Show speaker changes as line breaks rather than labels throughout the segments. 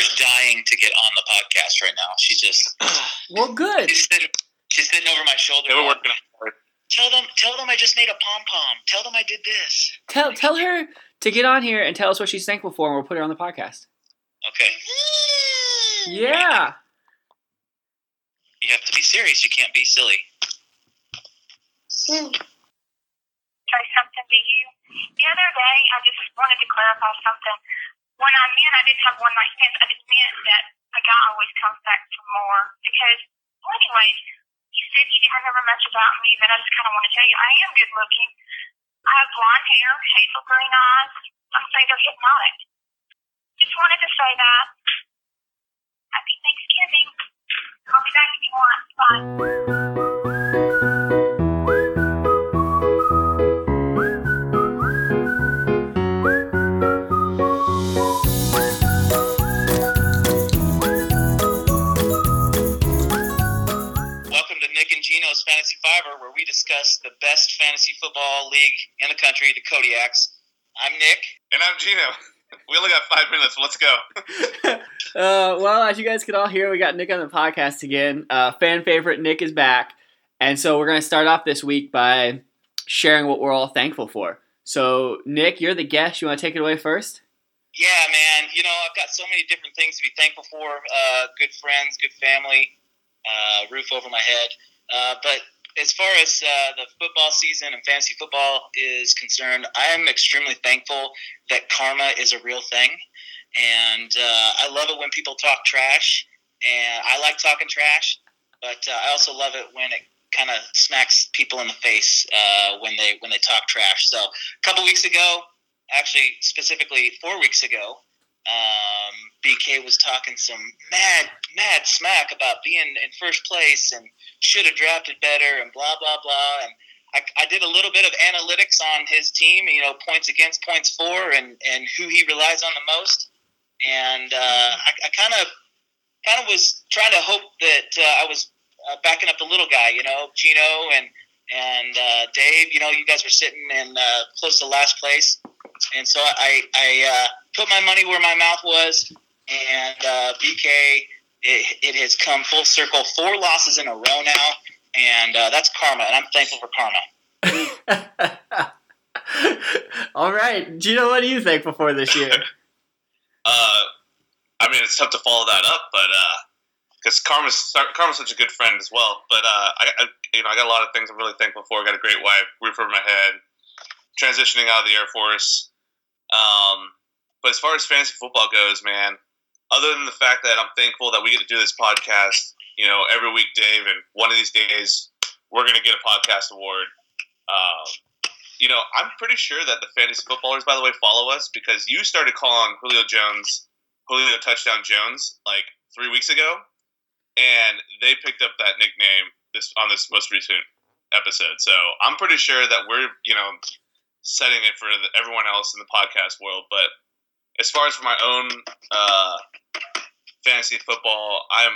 daughter's dying to get on the podcast right now. She's just
well, good.
She's sitting, she's sitting over my shoulder.
They were working on it.
Tell them, tell them I just made a pom pom. Tell them I did this.
Tell tell her to get on here and tell us what she's thankful for, and we'll put her on the podcast.
Okay.
Yeah.
You have to be serious. You can't be silly. Hmm.
say something to you. The other day, I just wanted to clarify something. When I meant I didn't have one night stands, I just meant that a guy always comes back for more. Because, well, anyways, you said you didn't remember much about me, but I just kind of want to tell you I am good looking. I have blonde hair, hazel green eyes. I'm saying they're hypnotic. Just wanted to say that. Happy Thanksgiving. Call me back if you want. Bye.
Nick Gino's Fantasy Fiver, where we discuss the best fantasy football league in the country, the Kodiaks. I'm Nick.
And I'm Gino. We only got five minutes. Let's go.
Uh, well, as you guys can all hear, we got Nick on the podcast again. Uh, fan favorite Nick is back, and so we're gonna start off this week by sharing what we're all thankful for. So, Nick, you're the guest. You want to take it away first?
Yeah, man. You know, I've got so many different things to be thankful for. Uh, good friends, good family, uh, roof over my head. Uh, but as far as uh, the football season and fantasy football is concerned, I am extremely thankful that karma is a real thing. And uh, I love it when people talk trash. And I like talking trash, but uh, I also love it when it kind of smacks people in the face uh, when they when they talk trash. So a couple weeks ago, actually specifically four weeks ago, um, BK was talking some mad, mad smack about being in first place and should have drafted better and blah blah blah. And I, I did a little bit of analytics on his team, you know, points against, points for, and and who he relies on the most. And uh, I kind of kind of was trying to hope that uh, I was uh, backing up the little guy, you know, Gino and and uh, Dave. You know, you guys were sitting in uh, close to last place, and so I I uh, put my money where my mouth was, and uh, BK. It, it has come full circle, four losses in a row now, and uh, that's karma, and I'm thankful for karma.
all right, Gino, what are you thankful for this year?
Uh, I mean, it's tough to follow that up, but because Karma's Karma's such a good friend as well. But uh, I, I, you know, I got a lot of things I'm really thankful for. I got a great wife, roof over my head, transitioning out of the Air Force. Um, but as far as fantasy football goes, man, other than the fact that I'm thankful that we get to do this podcast, you know, every week, Dave, and one of these days we're going to get a podcast award. Uh, you know, I'm pretty sure that the fantasy footballers, by the way, follow us because you started calling Julio Jones Julio Touchdown Jones like three weeks ago, and they picked up that nickname this on this most recent episode. So I'm pretty sure that we're you know setting it for the, everyone else in the podcast world. But as far as for my own uh, fantasy football, I'm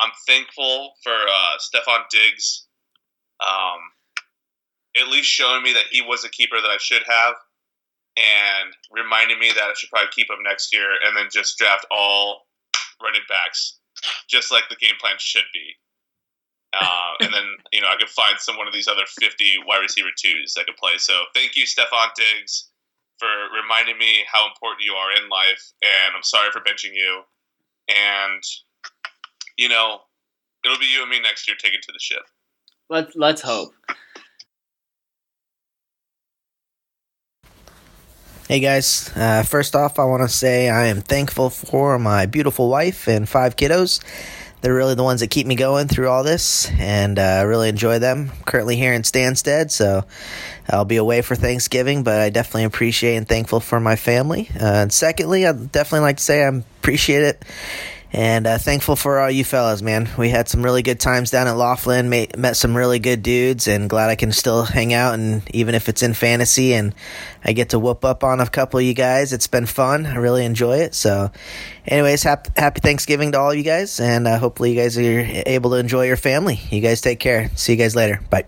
I'm thankful for uh, Stefon Diggs. Um, at least showing me that he was a keeper that I should have, and reminding me that I should probably keep him next year, and then just draft all running backs, just like the game plan should be. Uh, and then you know I could find some one of these other fifty wide receiver twos that could play. So thank you, Stefon Diggs, for reminding me how important you are in life, and I'm sorry for benching you. And you know, it'll be you and me next year taking to the ship.
Let's let's hope.
Hey guys, uh, first off, I want to say I am thankful for my beautiful wife and five kiddos. They're really the ones that keep me going through all this, and uh, I really enjoy them. currently here in Stansted, so I'll be away for Thanksgiving, but I definitely appreciate and thankful for my family. Uh, and secondly, I'd definitely like to say I appreciate it and uh, thankful for all you fellas, man. We had some really good times down at Laughlin. Met, some really good dudes, and glad I can still hang out. And even if it's in fantasy, and I get to whoop up on a couple of you guys, it's been fun. I really enjoy it. So, anyways, happy, happy Thanksgiving to all you guys, and uh, hopefully you guys are able to enjoy your family. You guys take care. See you guys later. Bye.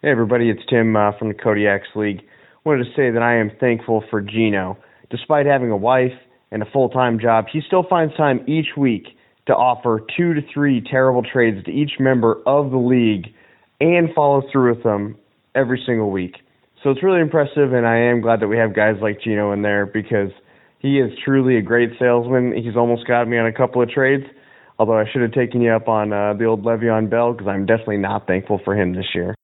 Hey everybody, it's Tim uh, from the Kodiaks League. Wanted to say that I am thankful for Gino. Despite having a wife and a full-time job, he still finds time each week to offer two to three terrible trades to each member of the league and follow through with them every single week. So it's really impressive, and I am glad that we have guys like Gino in there because he is truly a great salesman. He's almost got me on a couple of trades, although I should have taken you up on uh, the old Le'Veon Bell because I'm definitely not thankful for him this year.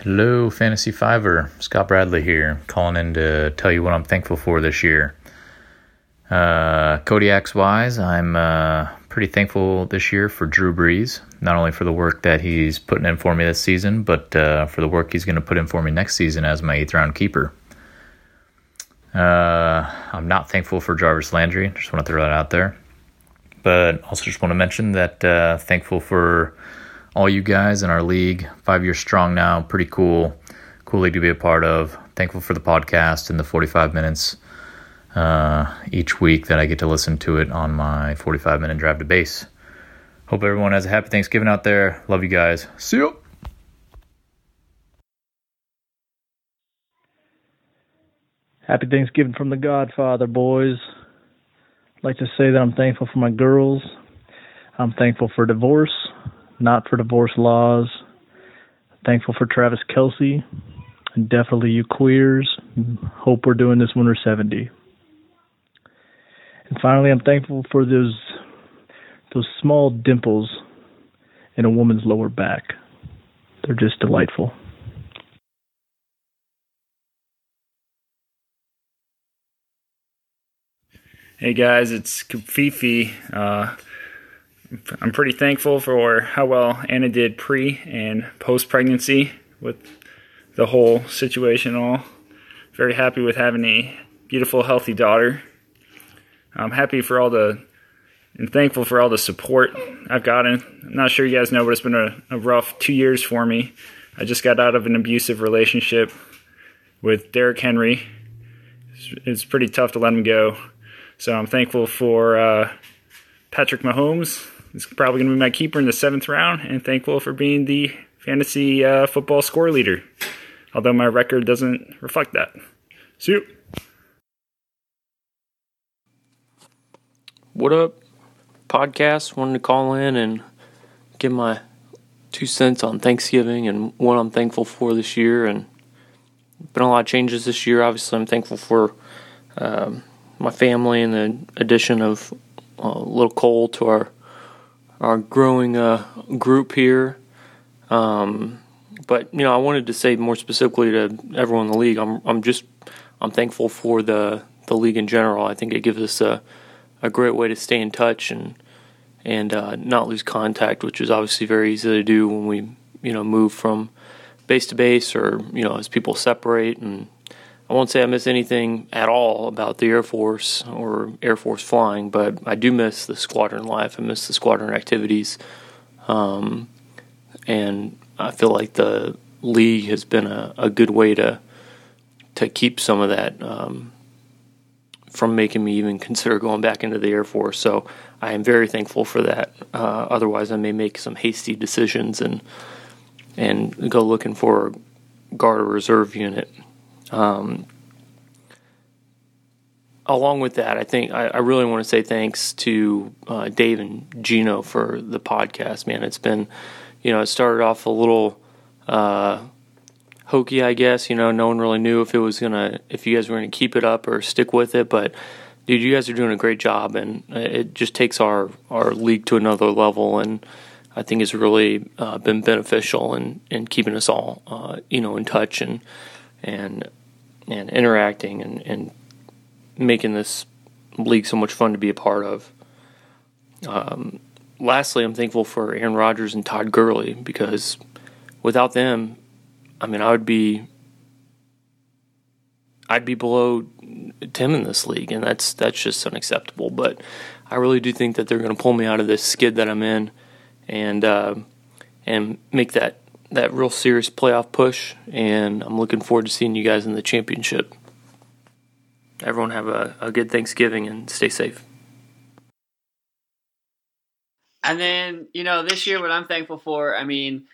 Hello, Fantasy Fiver. Scott Bradley here, calling in to tell you what I'm thankful for this year. Uh, Kodiaks wise, I'm uh, pretty thankful this year for Drew Brees, not only for the work that he's putting in for me this season, but uh, for the work he's going to put in for me next season as my eighth round keeper. Uh, I'm not thankful for Jarvis Landry. Just want to throw that out there. But also just want to mention that uh, thankful for all you guys in our league. Five years strong now. Pretty cool. Cool league to be a part of. Thankful for the podcast and the 45 minutes uh, each week that I get to listen to it on my 45 minute drive to base. Hope everyone has a happy Thanksgiving out there. Love you guys. See you.
Happy Thanksgiving from the Godfather, boys. I'd like to say that I'm thankful for my girls. I'm thankful for divorce, not for divorce laws. Thankful for Travis Kelce. and definitely you queers. Hope we're doing this when we're 70. And finally, I'm thankful for those those small dimples in a woman's lower back. They're just delightful.
Hey guys, it's Fifi. Uh, I'm pretty thankful for how well Anna did pre and post pregnancy with the whole situation. All very happy with having a beautiful, healthy daughter. I'm happy for all the and thankful for all the support I've gotten. I'm not sure you guys know, but it's been a, a rough two years for me. I just got out of an abusive relationship with Derrick Henry. It's, it's pretty tough to let him go. So I'm thankful for uh, Patrick Mahomes. He's probably going to be my keeper in the seventh round, and thankful for being the fantasy uh, football score leader. Although my record doesn't reflect that. See you.
What up, podcast? Wanted to call in and give my two cents on Thanksgiving and what I'm thankful for this year. And been a lot of changes this year. Obviously, I'm thankful for um, my family and the addition of uh, little Cole to our our growing uh, group here. Um, but you know, I wanted to say more specifically to everyone in the league. I'm I'm just I'm thankful for the the league in general. I think it gives us a a great way to stay in touch and and uh, not lose contact, which is obviously very easy to do when we you know move from base to base or you know as people separate. And I won't say I miss anything at all about the Air Force or Air Force flying, but I do miss the squadron life. I miss the squadron activities, um, and I feel like the league has been a, a good way to to keep some of that um, from making me even consider going back into the Air Force. So I am very thankful for that. Uh, otherwise, I may make some hasty decisions and and go looking for a guard or reserve unit. Um, along with that, I think I, I, really want to say thanks to uh, Dave and Gino for the podcast. Man, it's been, you know, it started off a little. Uh, hokey, I guess. You know, no one really knew if it was gonna, if you guys were gonna keep it up or stick with it. But dude, you guys are doing a great job, and it just takes our our league to another level. And I think it's really uh, been beneficial in in keeping us all, uh, you know, in touch and and and interacting and and making this league so much fun to be a part of. Um, lastly, I'm thankful for Aaron Rodgers and Todd Gurley because without them, I mean, I would be I'd be below Tim in this league, and that's that's just unacceptable. But I really do think that they're going to pull me out of this skid that I'm in, and uh, and make that that real serious playoff push. And I'm looking forward to seeing you guys in the championship. Everyone have a, a good Thanksgiving and stay safe.
And then, you know, this year, what I'm thankful for, I mean,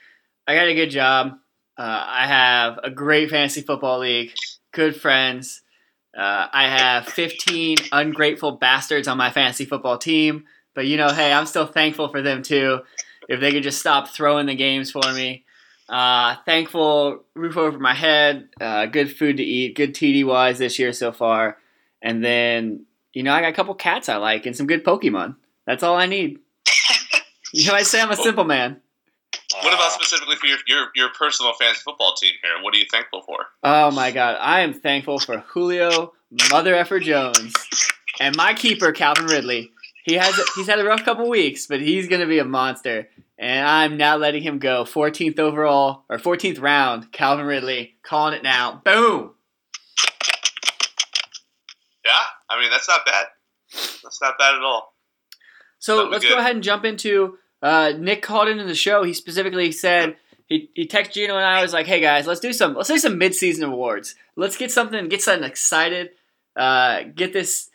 I got a good job. Uh, I have a great fantasy football league, good friends. Uh, I have 15 ungrateful bastards on my fantasy football team. But, you know, hey, I'm still thankful for them too. If they could just stop throwing the games for me. Uh, thankful, roof over my head, uh, good food to eat, good TDYs this year so far. And then, you know, I got a couple cats I like and some good Pokemon. That's all I need. you know, I say I'm a simple man.
What about specifically for your, your, your personal fantasy football team here? What are you thankful for?
Oh my god, I am thankful for Julio Mother Effer Jones and my keeper Calvin Ridley. He has he's had a rough couple weeks, but he's gonna be a monster. And I'm not letting him go. 14th overall or 14th round, Calvin Ridley, calling it now. Boom.
Yeah, I mean that's not bad. That's not bad at all.
So
That'd
let's go ahead and jump into uh, Nick called into the show. He specifically said he, he texted Gino and I was like, "Hey guys, let's do some let's do some mid season awards. Let's get something get something excited. Uh, get this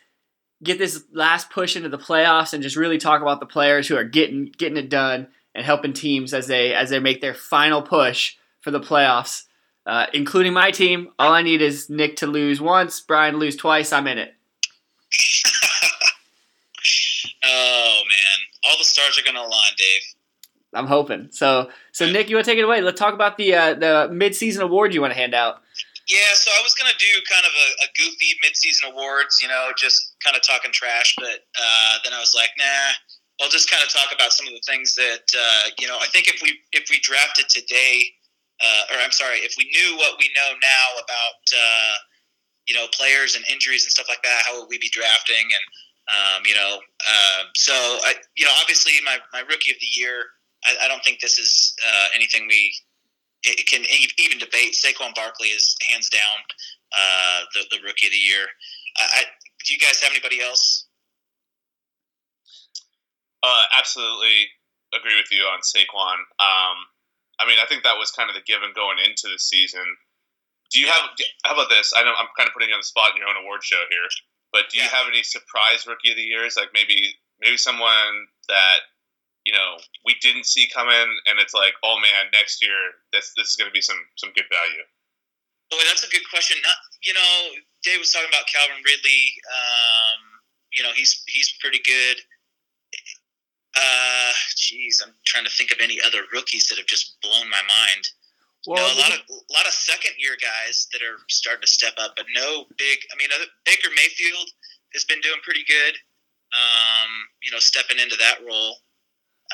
get this last push into the playoffs and just really talk about the players who are getting getting it done and helping teams as they as they make their final push for the playoffs." Uh, including my team, all I need is Nick to lose once, Brian to lose twice. I'm in it.
Oh man, all the stars are gonna align, Dave.
I'm hoping. So, so Nick, you want to take it away? Let's talk about the uh, the mid-season award you want to hand out.
Yeah, so I was gonna do kind of a, a goofy mid-season awards, you know, just kind of talking trash, but uh, then I was like, nah, I'll just kind of talk about some of the things that uh, you know. I think if we if we drafted today, uh, or I'm sorry, if we knew what we know now about uh, you know players and injuries and stuff like that, how would we be drafting? And um, you know, uh, so I, you know, obviously my my rookie of the year. I, I don't think this is uh, anything we it can even debate. Saquon Barkley is hands down uh, the the rookie of the year. I, do you guys have anybody else?
Uh, absolutely agree with you on Saquon. Um, I mean, I think that was kind of the given going into the season. Do you have? How about this? I know I'm kind of putting you on the spot in your own award show here, but do you have any surprise rookie of the years? Like maybe maybe someone that you know we didn't see coming, and it's like, oh man, next year this this is going to be some some good value.
Boy, that's a good question. Not, you know, Dave was talking about Calvin Ridley. Um, you know, he's he's pretty good. Uh, geez, I'm trying to think of any other rookies that have just blown my mind.
Well,
you know, a lot of a lot of second year guys that are starting to step up, but no big. I mean, other, Baker Mayfield has been doing pretty good. Um, you know, stepping into that role.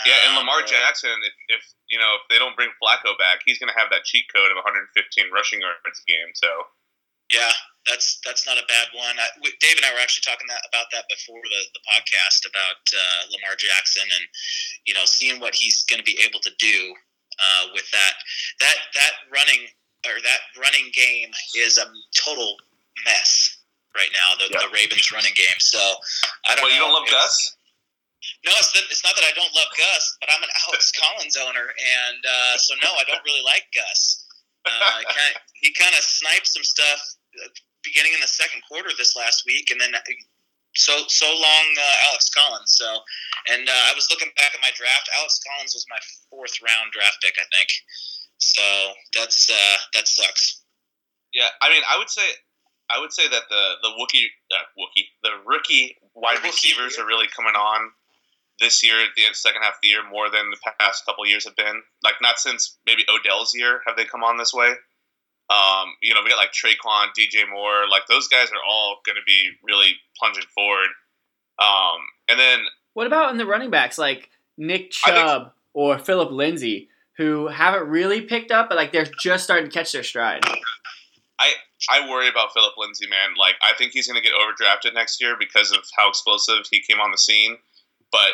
Yeah, and
Um,
Lamar Jackson, if, if you know if they don't bring Flacco back, he's going to have that cheat code of 115 rushing yards a game. So
Yeah, that's that's not a bad one. I, Dave and I were actually talking that, about that before the, the podcast about uh, Lamar Jackson and you know seeing what he's going to be able to do uh, with that that that running or that running game is a total mess right now. The, the Ravens running game. So I don't.
Well, you don't love Gus?
No, it's, that- it's not that I don't love Gus, but I'm an Alex Collins owner, and uh, so no, I don't really like Gus. Uh, he kinda- he kind of sniped some stuff beginning in the second quarter this last week, and then uh, so so long uh, Alex Collins. So, and uh, I was looking back at my draft. Alex Collins was my fourth round draft pick, I think. So that's uh, that sucks.
Yeah, I mean, I would say, I would say that the the Wookie, uh, Wookie, the rookie wide receivers are really coming on this year at the end, second half of the year more than the past couple years have been. Like not since maybe Odell's year have they come on this way. Um, you know, we got like Tre'Quan, DJ Moore, like those guys are all going to be really plunging forward. Um, and then
What about in the running backs like Nick Chubb or Philip Lindsay, who haven't really picked up, but like they're just starting to catch their stride?
I I worry about Philip Lindsay, man. Like I think he's going to get overdrafted next year because of how explosive he came on the scene. But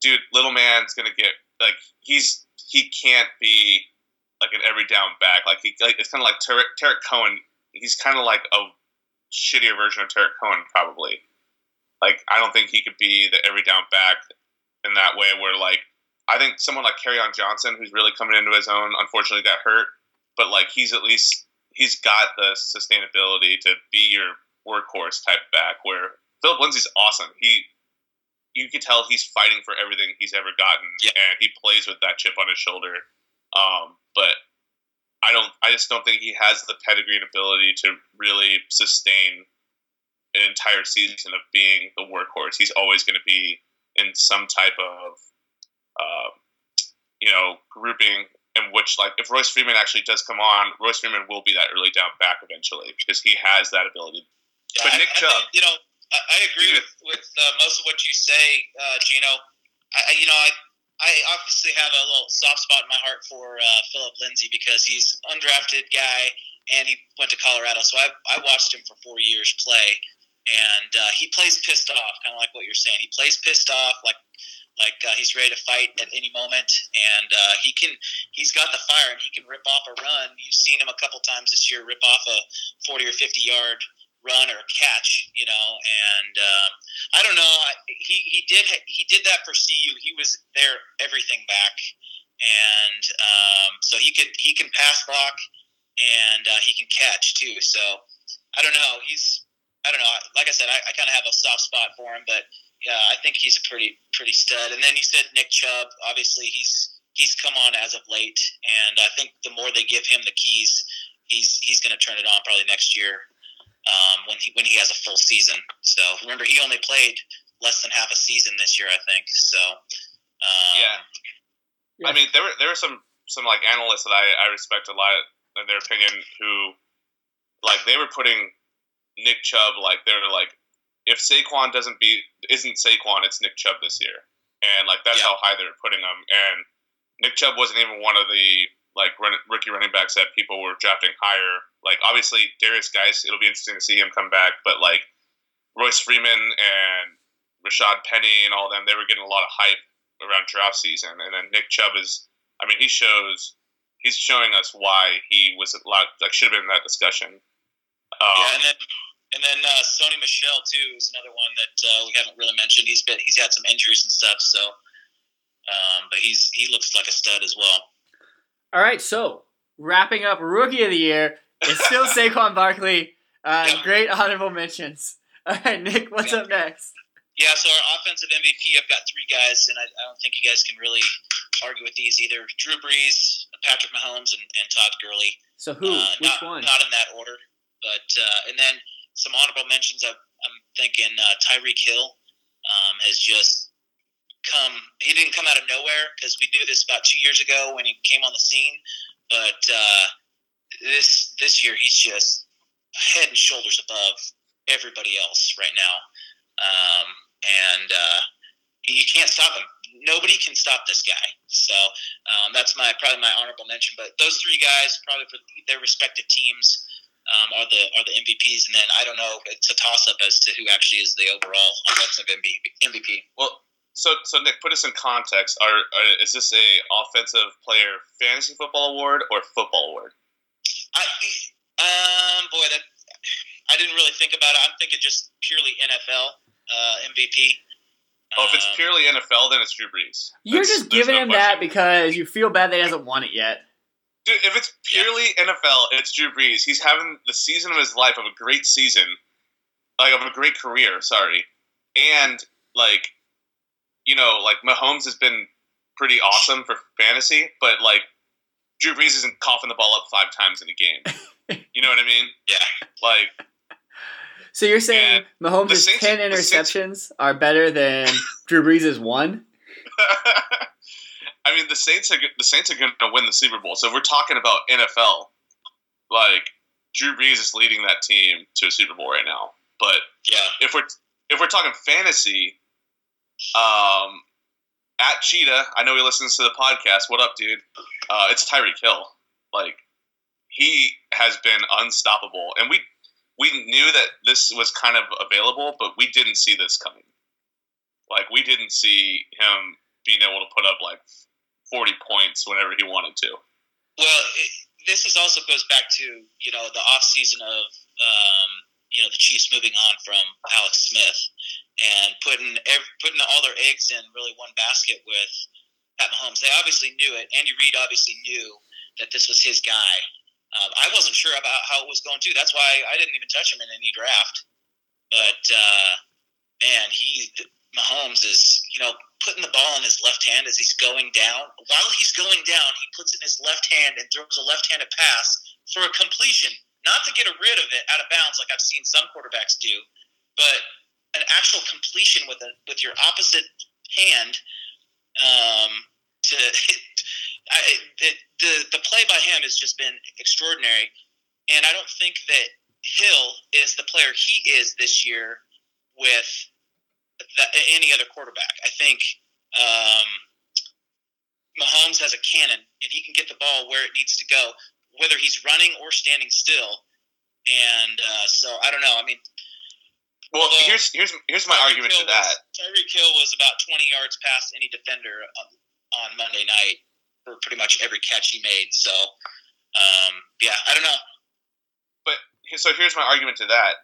dude, little man's going to get like he's he can't be like an every down back. Like he like it's kind of like Tarik, Tarik Cohen. He's kind of like a shittier version of Tarik Cohen, probably. Like I don't think he could be the every down back in that way. Where like I think someone like on Johnson, who's really coming into his own, unfortunately got hurt, but like he's at least he's got the sustainability to be your workhorse type back. Where Philip Lindsay's awesome. He you can tell he's fighting for everything he's ever gotten,
Yeah.
and he plays with that chip on his shoulder. Um, but I don't. I just don't think he has the pedigree and ability to really sustain an entire season of being the workhorse. He's always going to be in some type of, uh, you know, grouping in which, like, if Royce Freeman actually does come on, Royce Freeman will be that early down back eventually because he has that ability.
Yeah,
But
I,
Nick
I
Chubb-
think, you know, I, I agree with with uh, most of what you say, uh, Gino. I, I- you know, I I obviously have a little soft spot in my heart for uh, Philip Lindsay because he's undrafted guy and he went to Colorado. So I I watched him for four years play, and uh, he plays pissed off, kind of like what you're saying. He plays pissed off, like like uh, he's ready to fight at any moment, and uh, he can he's got the fire and he can rip off a run. You've seen him a couple times this year rip off a 40 or 50 yard run or catch, you know. And um, I don't know. He he did he did that for CU. He was there everything back, and um, so he could he can pass block and uh, he can catch too. So I don't know. He's I don't know. Like I said, I, I kind of have a soft spot for him, but yeah, I think he's a pretty pretty stud. And then you said Nick Chubb. Obviously, he's he's come on as of late, and I think the more they give him the keys, he's he's going to turn it on probably next year um, when he when he has a full season. So remember, he only played less than half a season this year, I think. So um,
Yeah. I mean, there were there were some some like analysts that I, I respect a lot in their opinion who like they were putting Nick Chubb like they were like if Saquon doesn't be isn't Saquon it's Nick Chubb this year and like that's
Yeah.
how high they were putting him and Nick Chubb wasn't even one of the like run, rookie running backs that people were drafting higher like obviously Derrius Guice it'll be interesting to see him come back but like Royce Freeman and Rashaad Penny and all them they were getting a lot of hype around draft season, and then Nick Chubb is. I mean, he shows. He's showing us why he was a lot like should have been in that discussion. Um,
yeah, and then and then uh, Sony Michel too is another one that uh, we haven't really mentioned. He's been he's had some injuries and stuff, so um, but he's he looks like a stud as well.
All right, so wrapping up Rookie of the Year, it's still Saquon Barkley. Uh,
Yeah.
Great honorable mentions. All right, Nick, what's
Yeah.
up next?
Yeah, so our offensive MVP, I've got three guys, and I, I don't think you guys can really argue with these either. Drew Brees, Patrick Mahomes, and, and Todd Gurley.
So who?
Uh,
Which
not,
one?
Not in that order, but uh, and then some honorable mentions. I'm, I'm thinking uh, Tyreek Hill um, has just come. He didn't come out of nowhere because we knew this about two years ago when he came on the scene, but uh, this this year he's just head and shoulders above everybody else right now, um, and uh, you can't stop him. Nobody can stop this guy. So um, that's my probably my honorable mention. But those three guys, probably for their respective teams, um, are the are the MVPs. And then I don't know, it's a toss up as to who actually is the overall offensive MVP.
Well, so so Nick, put us in context. Are, are is this a offensive player fantasy football award or football award?
I um boy that I didn't really think about it. I'm thinking just purely NFL uh, MVP.
Oh, if it's
Um,
purely NFL, then it's Drew Brees.
You're
That's-
just giving
no
him that because you feel bad that he hasn't won it yet.
Dude, if it's purely NFL, it's Drew Brees. He's having the season of his life of a great season, like of a great career. Sorry, and like, you know, like Mahomes has been pretty awesome for fantasy, but like, Drew Brees isn't coughing the ball up five times in a game. you know what I mean?
Yeah.
Like,
So you're saying Mahomes'
the Saints-
ten
the Saints-
interceptions are better than Drew Brees' one?
I mean, the Saints are the Saints are going to win the Super Bowl. So if we're talking about NFL, like Drew Brees is leading that team to a Super Bowl right now. But
Yeah.
if we're if we're talking fantasy, um, at Cheetah, I know he listens to the podcast. What up, dude? Uh, it's Tyreek Hill. Like he has been unstoppable, and we we knew that this was kind of available, but we didn't see this coming. Like we didn't see him being able to put up like forty points whenever he wanted to.
Well, it, this is also goes back to you know the off season of um, you know the Chiefs moving on from Alex Smith and putting ev putting all their eggs in really one basket with Pat Mahomes. They obviously knew it. Andy Reid obviously knew that this was his guy. Um, I wasn't sure about how it was going to. That's why I didn't even touch him in any draft. But uh, man, he Mahomes is, you know, putting the ball in his left hand as he's going down. While he's going down, he puts it in his left hand and throws a left-handed pass for a completion, not to get rid of it out of bounds like I've seen some quarterbacks do, but an actual completion with a with your opposite hand. Um, to I, the, the the play by him has just been extraordinary, and I don't think that Hill is the player he is this year with the, any other quarterback. I think um, Mahomes has a cannon, and he can get the ball where it needs to go, whether he's running or standing still. And uh, so I don't know. I mean,
well, although, here's here's here's my
Tyreek
argument
Hill
to that.
Was, Tyreek Hill was about 20 yards past any defender on, on Monday night for pretty much every catch he made. So, um, yeah, I don't know.
But so here's my argument to that.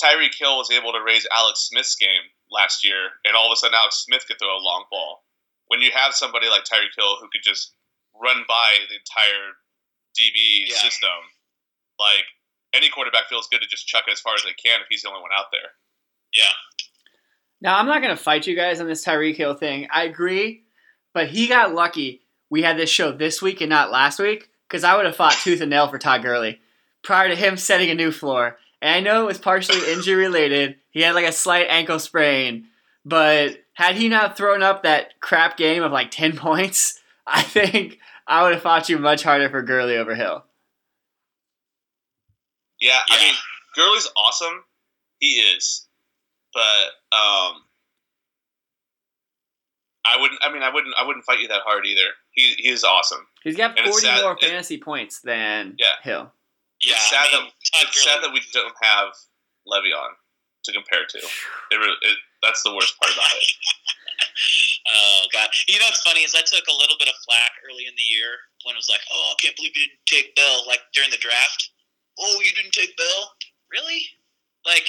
Tyreek Hill was able to raise Alex Smith's game last year, and all of a sudden Alex Smith could throw a long ball. When you have somebody like Tyreek Hill who could just run by the entire DB
Yeah.
system, like any quarterback feels good to just chuck it as far as they can if he's the only one out there.
Yeah.
Now I'm not gonna fight you guys on this Tyreek Hill thing. I agree, but he got lucky. We had this show this week and not last week because I would have fought tooth and nail for Todd Gurley prior to him setting a new floor. And I know it was partially injury related. He had like a slight ankle sprain, but had he not thrown up that crap game of like ten points, I think I would have fought you much harder for Gurley over Hill.
Yeah, I mean, Gurley's awesome. He is, but um, I wouldn't. I mean, I wouldn't. I wouldn't fight you that hard either. He he is awesome.
He's got
And
forty
sad-
more
it-
fantasy points than
Yeah.
Hill.
Yeah.
it's sad
I mean,
that it's sad that we don't have Le'Veon to compare to. It, it, that's the worst part about it.
Oh god! You know what's funny is I took a little bit of flack early in the year when it was like, "Oh, I can't believe you didn't take Bell." Like during the draft. Oh, you didn't take Bell? Really? Like,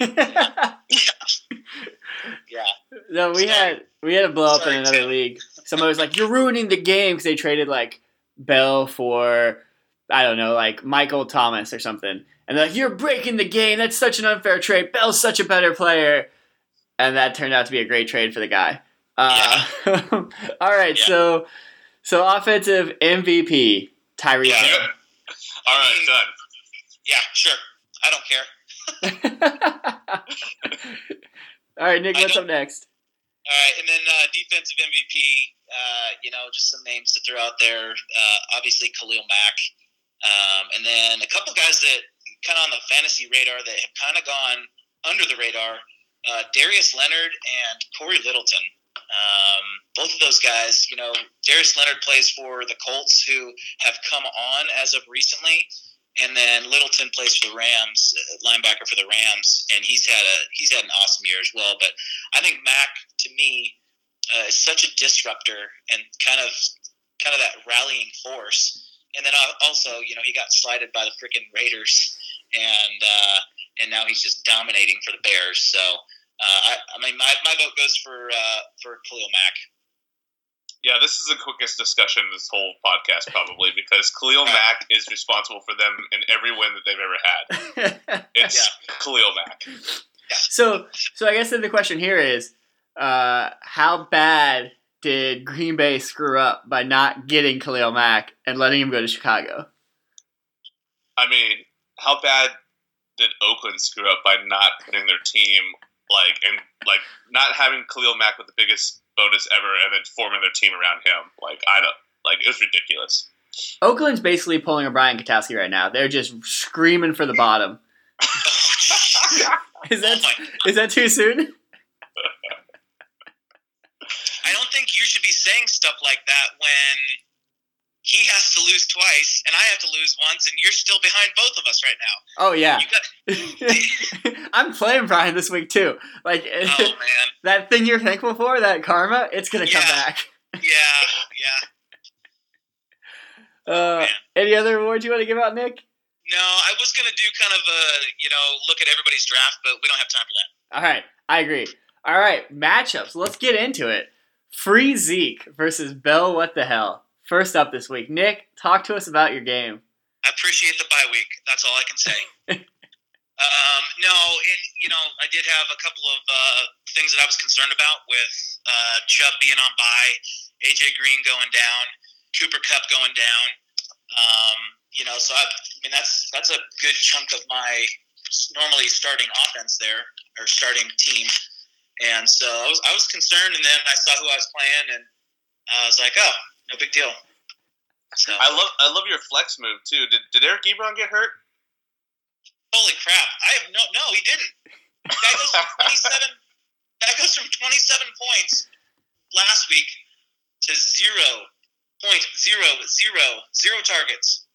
yeah. yeah.
No, we had we had a blow up in another
Tim.
league. Somebody was like, "You're ruining the game" because they traded like Bell for I don't know, like Michael Thomas or something, and they're like, "You're breaking the game. That's such an unfair trade. Bell's such a better player," and that turned out to be a great trade for the guy. Uh, all right,
Yeah.
so so offensive MVP Tyreek
Yeah.
Hill.
All right, done.
Yeah, sure. I don't care.
all right, Nick, what's up next?
All right, and then uh, defensive MVP. Uh, you know, just some names to throw out there. Uh, obviously, Khalil Mack, um, and then a couple guys that kind of on the fantasy radar that have kind of gone under the radar. Uh, Darius Leonard and Cory Littleton. Um, both of those guys, you know, Darius Leonard plays for the Colts, who have come on as of recently, and then Littleton plays for the Rams, uh, linebacker for the Rams, and he's had a he's had an awesome year as well. But I think Mack, to me, uh, is such a disruptor and kind of kind of that rallying force. And then uh, also, you know, he got slighted by the freaking Raiders, and uh, and now he's just dominating for the Bears. So I, I mean, my, my vote goes for uh, for Khalil Mack.
Yeah, this is the quickest discussion of this whole podcast probably because Khalil Mack is responsible for them in every win that they've ever had. It's Khalil Mack.
So, so I guess then the question here is, uh, how bad did Green Bay screw up by not getting Khalil Mack and letting him go to Chicago?
I mean, how bad did Oakland screw up by not putting their team like and like not having Khalil Mack with the biggest bonus ever and then forming their team around him? Like I don't like it was ridiculous.
Oakland's basically pulling a Brian Katowski right now. They're just screaming for the bottom. Is that
Oh
is that too soon?
I don't think you should be saying stuff like that when he has to lose twice and I have to lose once, and you're still behind both of us right now.
Oh yeah,
got
I'm playing Brian this week too. Like
oh man,
that thing you're thankful for, that karma, it's gonna come back.
yeah, yeah.
Uh,
man.
any other awards you want to give out, Nick?
No, I was gonna do kind of a you know look at everybody's draft, but we don't have time for that.
All right, I agree. All right, matchups. Let's get into it. Free Zeke versus Bell. What the hell? First up this week, Nick. Talk to us about your game.
I appreciate the bye week. That's all I can say. um, no, and you know, I did have a couple of uh, things that I was concerned about with uh, Chubb being on bye, AJ Green going down, Cooper Kupp going down. Um, you know, so I, I mean that's that's a good chunk of my normally starting offense there or starting team. And so I was I was concerned, and then I saw who I was playing, and I was like, oh, no big deal. So
I love I love your flex move too. Did did Eric Ebron get hurt?
holy crap! I have no no he didn't. That goes from twenty seven. Guy goes from twenty seven points last week to zero point zero zero zero targets.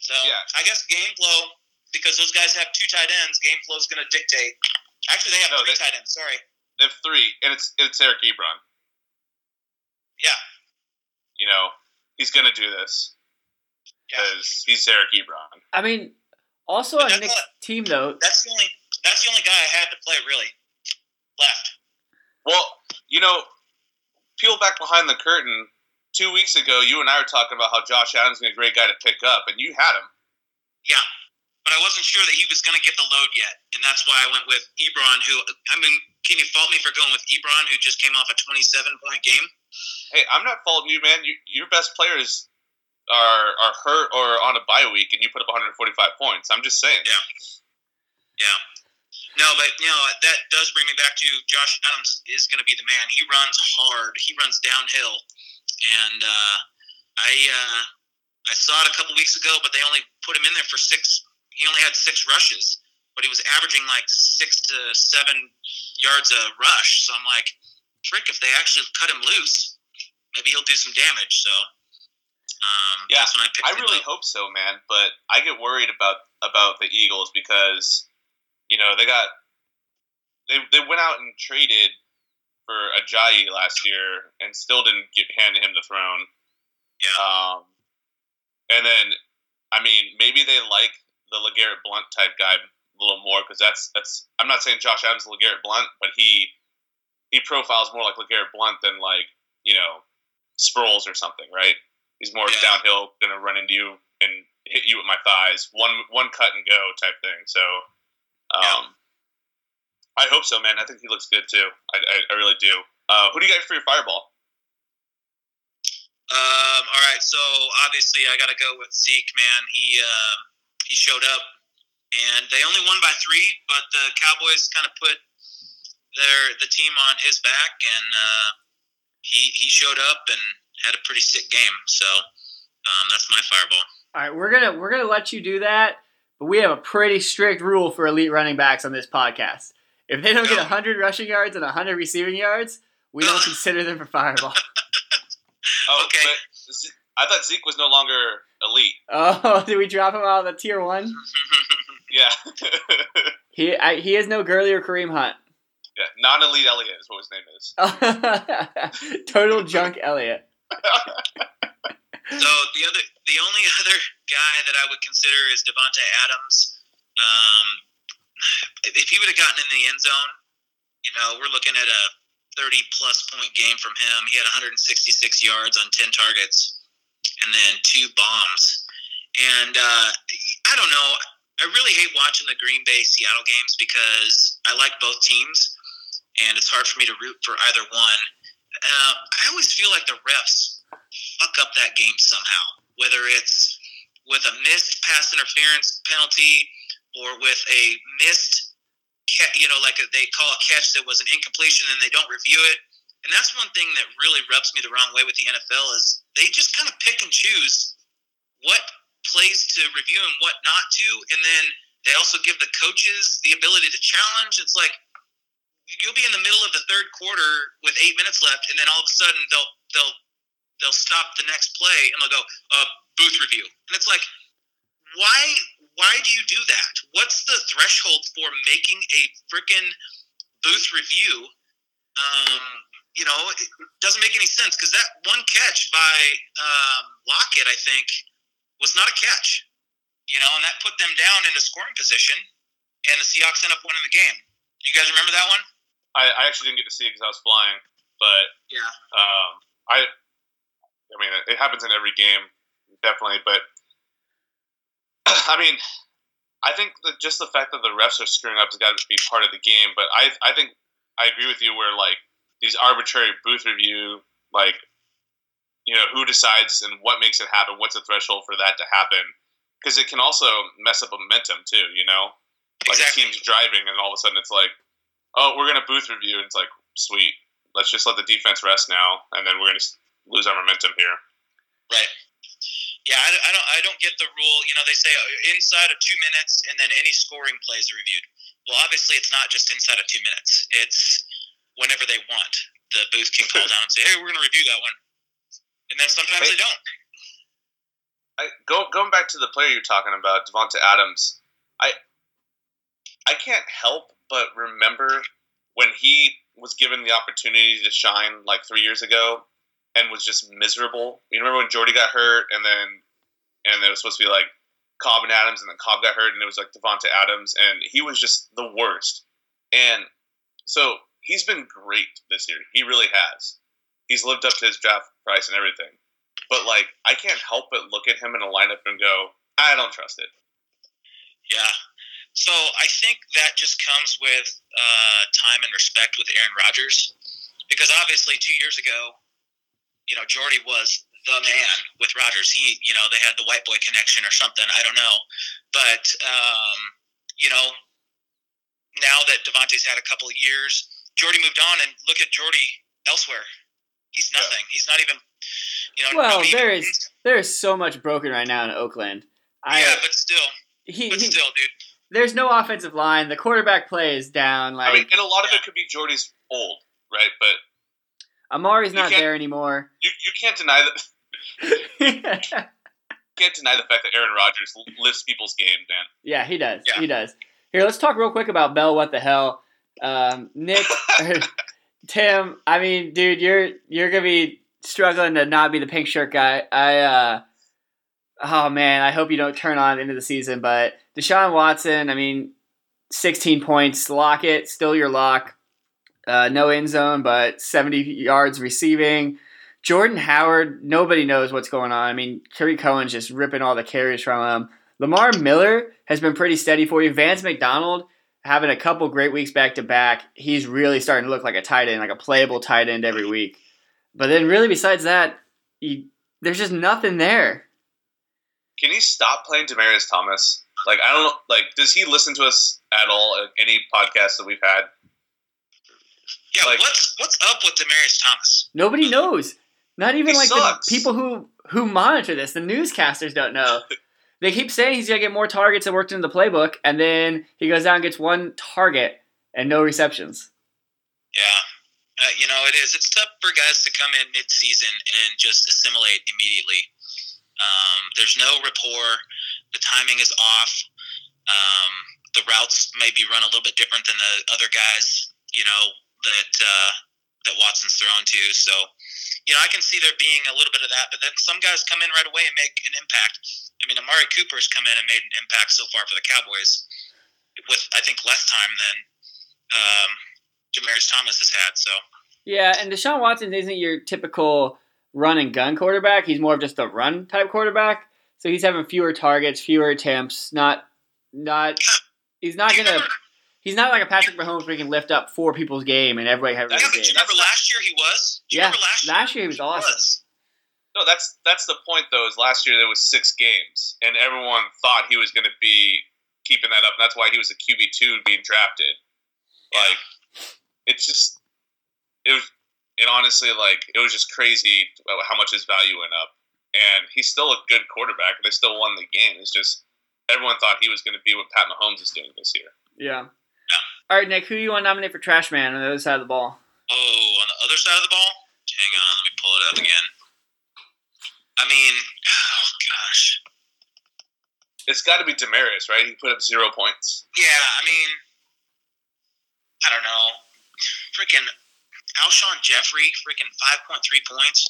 So
Yeah.
I guess game flow because those guys have two tight ends. Game flow is going to dictate. Actually, they have
No,
three
they-
tight ends. Sorry.
They have three, and it's it's Eric Ebron.
Yeah.
You know, he's gonna do this
Yeah.
because he's Eric Ebron.
I mean, also
But
on
that's
Nick's
not-
team though.
That's the only. That's the only guy I had to play really left.
Well, you know, peel back behind the curtain. Two weeks ago, you and I were talking about how Josh Allen's been a great guy to pick up, and you had him.
Yeah, but I wasn't sure that he was going to get the load yet, and that's why I went with Ebron. Who I mean, can you fault me for going with Ebron, who just came off a 27 point game?
Hey, I'm not faulting you, man. You, your best players are are hurt or on a bye week, and you put up 145 points. I'm just saying.
Yeah. Yeah. No, but you know that does bring me back to Josh Adams is going to be the man. He runs hard. He runs downhill, and uh, I uh, I saw it a couple weeks ago, but they only put him in there for six. He only had six rushes, but he was averaging like six to seven yards a rush. So I'm like, frick, if they actually cut him loose, maybe he'll do some damage. So um,
Yeah,
that's when I picked
I really hope so, man. But I get worried about about the Eagles because you know they got they they went out and traded for Ajayi last year and still didn't get handed him the throne.
Yeah.
Um, and then I mean maybe they like the Legarrette Blunt type guy a little more because that's that's I'm not saying Josh Adams is Legarrette Blunt, but he he profiles more like Legarrette Blunt than like you know Sproles or something, right? He's more
Yeah.
downhill, gonna run into you and hit you with my thighs, one one cut and go type thing. So, um, I hope so, man. I think he looks good too. I, I, I really do. Uh, who do you got for your fireball?
Um, all right, so obviously I got to go with Zeke, man. He uh, he showed up, and they only won by three, but the Cowboys kind of put their the team on his back, and uh, he he showed up and had a pretty sick game. So um, that's my fireball.
All right, we're gonna we're gonna let you do that, but we have a pretty strict rule for elite running backs on this podcast. If they don't get hundred rushing yards and hundred receiving yards, we don't consider them for fireball.
Oh,
Okay.
Ze- I thought Zeke was no longer elite.
Oh, did we drop him out of the tier one?
Yeah,
He I, he has no Gurley or Kareem Hunt.
Yeah, non-elite Elliott is what his name is.
Total junk Elliott.
So the other, the only other guy that I would consider is Davante Adams. Um, if he would have gotten in the end zone, you know, we're looking at a 30 plus point game from him. He had 166 yards on 10 targets, and then two bombs. And uh, I don't know. I really hate watching the Green Bay Seattle games because I like both teams, and it's hard for me to root for either one. Uh, I always feel like the refs fuck up that game somehow, whether it's with a missed pass interference penalty or with a missed, you know, like a, they call a catch that was an incompletion and they don't review it. And that's one thing that really rubs me the wrong way with the NFL is they just kind of pick and choose what plays to review and what not to, and then they also give the coaches the ability to challenge. It's like you'll be in the middle of the third quarter with eight minutes left, and then all of a sudden they'll they'll they'll stop the next play and they'll go uh, booth review, and it's like why why do you do that? What's the threshold for making a freaking booth review? Um, you know, it doesn't make any sense because that one catch by um, Lockett, I think, was not a catch. You know, and that put them down into scoring position, and the Seahawks end up winning the game. You guys remember that one?
I, I actually didn't get to see it because I was flying, but
Yeah.
um, I, I mean, it happens in every game, definitely. But I mean, I think that just the fact that the refs are screwing up has got to be part of the game. But I, I think I agree with you. Where like these arbitrary booth review, like you know, who decides and what makes it happen? What's the threshold for that to happen? Because it can also mess up momentum too. You know, like
Exactly.
a team's driving and all of a sudden it's like, oh, we're gonna booth review. And it's like, sweet, let's just let the defense rest now, and then we're gonna lose our momentum here.
Right. Yeah, I, I don't. I don't get the rule. You know, they say uh, inside of two minutes, and then any scoring plays are reviewed. Well, obviously, it's not just inside of two minutes. It's whenever they want. The booth can call down and say, "Hey, we're going to review that one," and then sometimes
Hey.
they don't.
I, go, going back to the player you're talking about, Davante Adams, I I can't help but remember when he was given the opportunity to shine like three years ago and was just miserable. You remember when Jordy got hurt and then and it was supposed to be like Cobb and Adams and then Cobb got hurt and it was like Davante Adams and he was just the worst. And so he's been great this year. He really has. He's lived up to his draft price and everything. But like, I can't help but look at him in a lineup and go, I don't trust it.
Yeah. So I think that just comes with uh, time and respect with Aaron Rodgers, because obviously two years ago, you know, Jordy was the man with Rodgers. He, you know, they had the white boy connection or something. I don't know, but um, you know, now that Davante's had a couple of years, Jordy moved on, and look at Jordy elsewhere. He's nothing. He's not even. You know,
Well,
nobody
there
even-
is there is so much broken right now in Oakland. I
yeah, but still,
he,
but
he-
still, dude.
There's no offensive line. The quarterback play is down. Like
I mean, and a lot of it could be Jordy's old, right? But
Amari's not
can't-
there anymore.
you, you can't deny that. Can't deny the fact that Aaron Rodgers lifts people's game, man.
yeah, he does.
Yeah.
He does. Here, let's talk real quick about Bell. What the hell, um, Nick, Tim? I mean, dude, you're you're gonna be struggling to not be the pink shirt guy. I, uh, oh man, I hope you don't turn on into the season. But Deshaun Watson, I mean, 16 points, lock it, still your lock. Uh, no end zone, but 70 yards receiving. Jordan Howard, nobody knows what's going on. I mean, Kerry Cohen's just ripping all the carries from him. Lamar Miller has been pretty steady for you. Vance McDonald having a couple great weeks back to back. He's really starting to look like a tight end, like a playable tight end every week. But then, really, besides that, you, there's just nothing there.
Can he stop playing Demaryius Thomas? Like, I don't like. Does he listen to us at all? At any podcast that we've had?
Yeah,
Like-
what's what's up with Demaryius Thomas?
Nobody knows. Not even
He
like
sucks.
the people who who monitor this. The newscasters don't know. They keep saying he's gonna get more targets and worked into the playbook, and then he goes down and gets one target and no receptions.
Yeah, uh, you know it is. It's tough for guys to come in mid-season and just assimilate immediately. Um, there's no rapport. The timing is off. Um, the routes maybe run a little bit different than the other guys. You know that uh, that Watson's thrown to. So, you know, I can see there being a little bit of that. But then some guys come in right away and make an impact. I mean, Amari Cooper's come in and made an impact so far for the Cowboys with I think less time than um, Demaryius Thomas has had. So.
Yeah, and Deshaun Watson isn't your typical run and gun quarterback. He's more of just a run type quarterback. So he's having fewer targets, fewer attempts. Not, not. He's not gonna. He's not like a Patrick Mahomes where he can lift up four people's game and everybody have a
That's
Yeah,
great
but do
game.
you remember last year he was? Do you
Yeah,
remember last year?
last year he was
He
awesome.
was.
No, that's that's the point though. Is last year there was six games, and everyone thought he was going to be keeping that up. And that's why he was a QB two being drafted. Like, it's just it was. It honestly, like, it was just crazy how much his value went up. And he's still a good quarterback. They still won the game. It's just everyone thought he was going to be what Pat Mahomes is doing this year.
Yeah. All right, Nick. Who do you want to nominate for Trash Man on the other side of the ball?
Oh, on the other side of the ball? Hang on, let me pull it up again. I mean, oh gosh.
It's got to be Demaryius, right? He put up zero points.
Yeah, I mean, I don't know. Freaking Alshon Jeffery, freaking 5.3 points.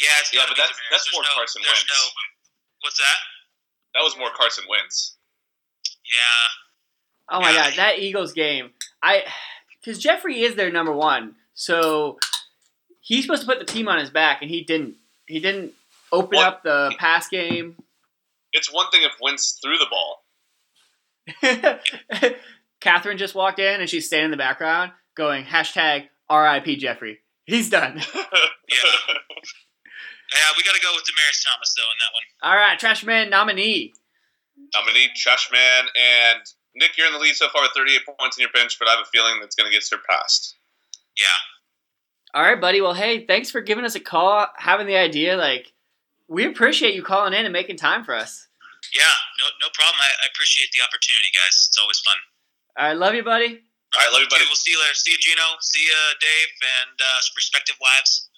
Yeah, it's
Yeah, but that's-
Demaryius.
that's
There's
more
no,
Carson
there's
Wentz.
No, what's that?
That was more Carson Wentz.
Yeah.
Oh my
Yeah.
god, that Eagles game. I because Jeffery is their number one, so he's supposed to put the team on his back, and he didn't. He didn't open
What?
up the pass game.
It's one thing if Wentz threw the ball.
Catherine just walked in, and she's standing in the background. going hashtag RIP Jeffery. He's done.
Yeah. Yeah, we got to go with Demaryius Thomas though in that one.
All right, trash man nominee.
Nominee Trash Man and Nick. You're in the lead so far with 38 points in your bench, but I have a feeling that's going to get surpassed.
Yeah.
All right, buddy. Well, hey, thanks for giving us a call, having the idea. Like, we appreciate you calling in and making time for us.
Yeah, no, no problem. I, I appreciate the opportunity, guys. It's always fun.
All right, love you, buddy.
All right, love you, buddy.
Okay, we'll see you later. See you, Gino. See you, Dave, and uh, respective wives.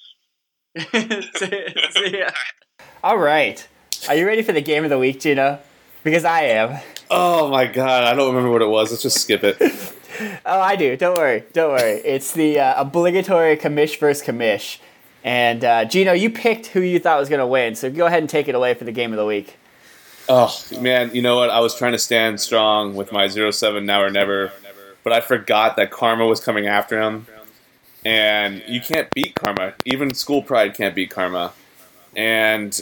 see, see ya. All right. Are you ready for the game of the week, Gino? Because I am.
Oh my god, I don't remember what it was. Let's just skip it.
Oh, I do. Don't worry. Don't worry. It's the uh, obligatory commish versus commish. And uh, Gino, you picked who you thought was going to win, so go ahead and take it away for the game of the week.
Oh man, you know what? I was trying to stand strong with my 07 now or never, but I forgot that Karma was coming after him. And you can't beat Karma. Even School Pride can't beat Karma. And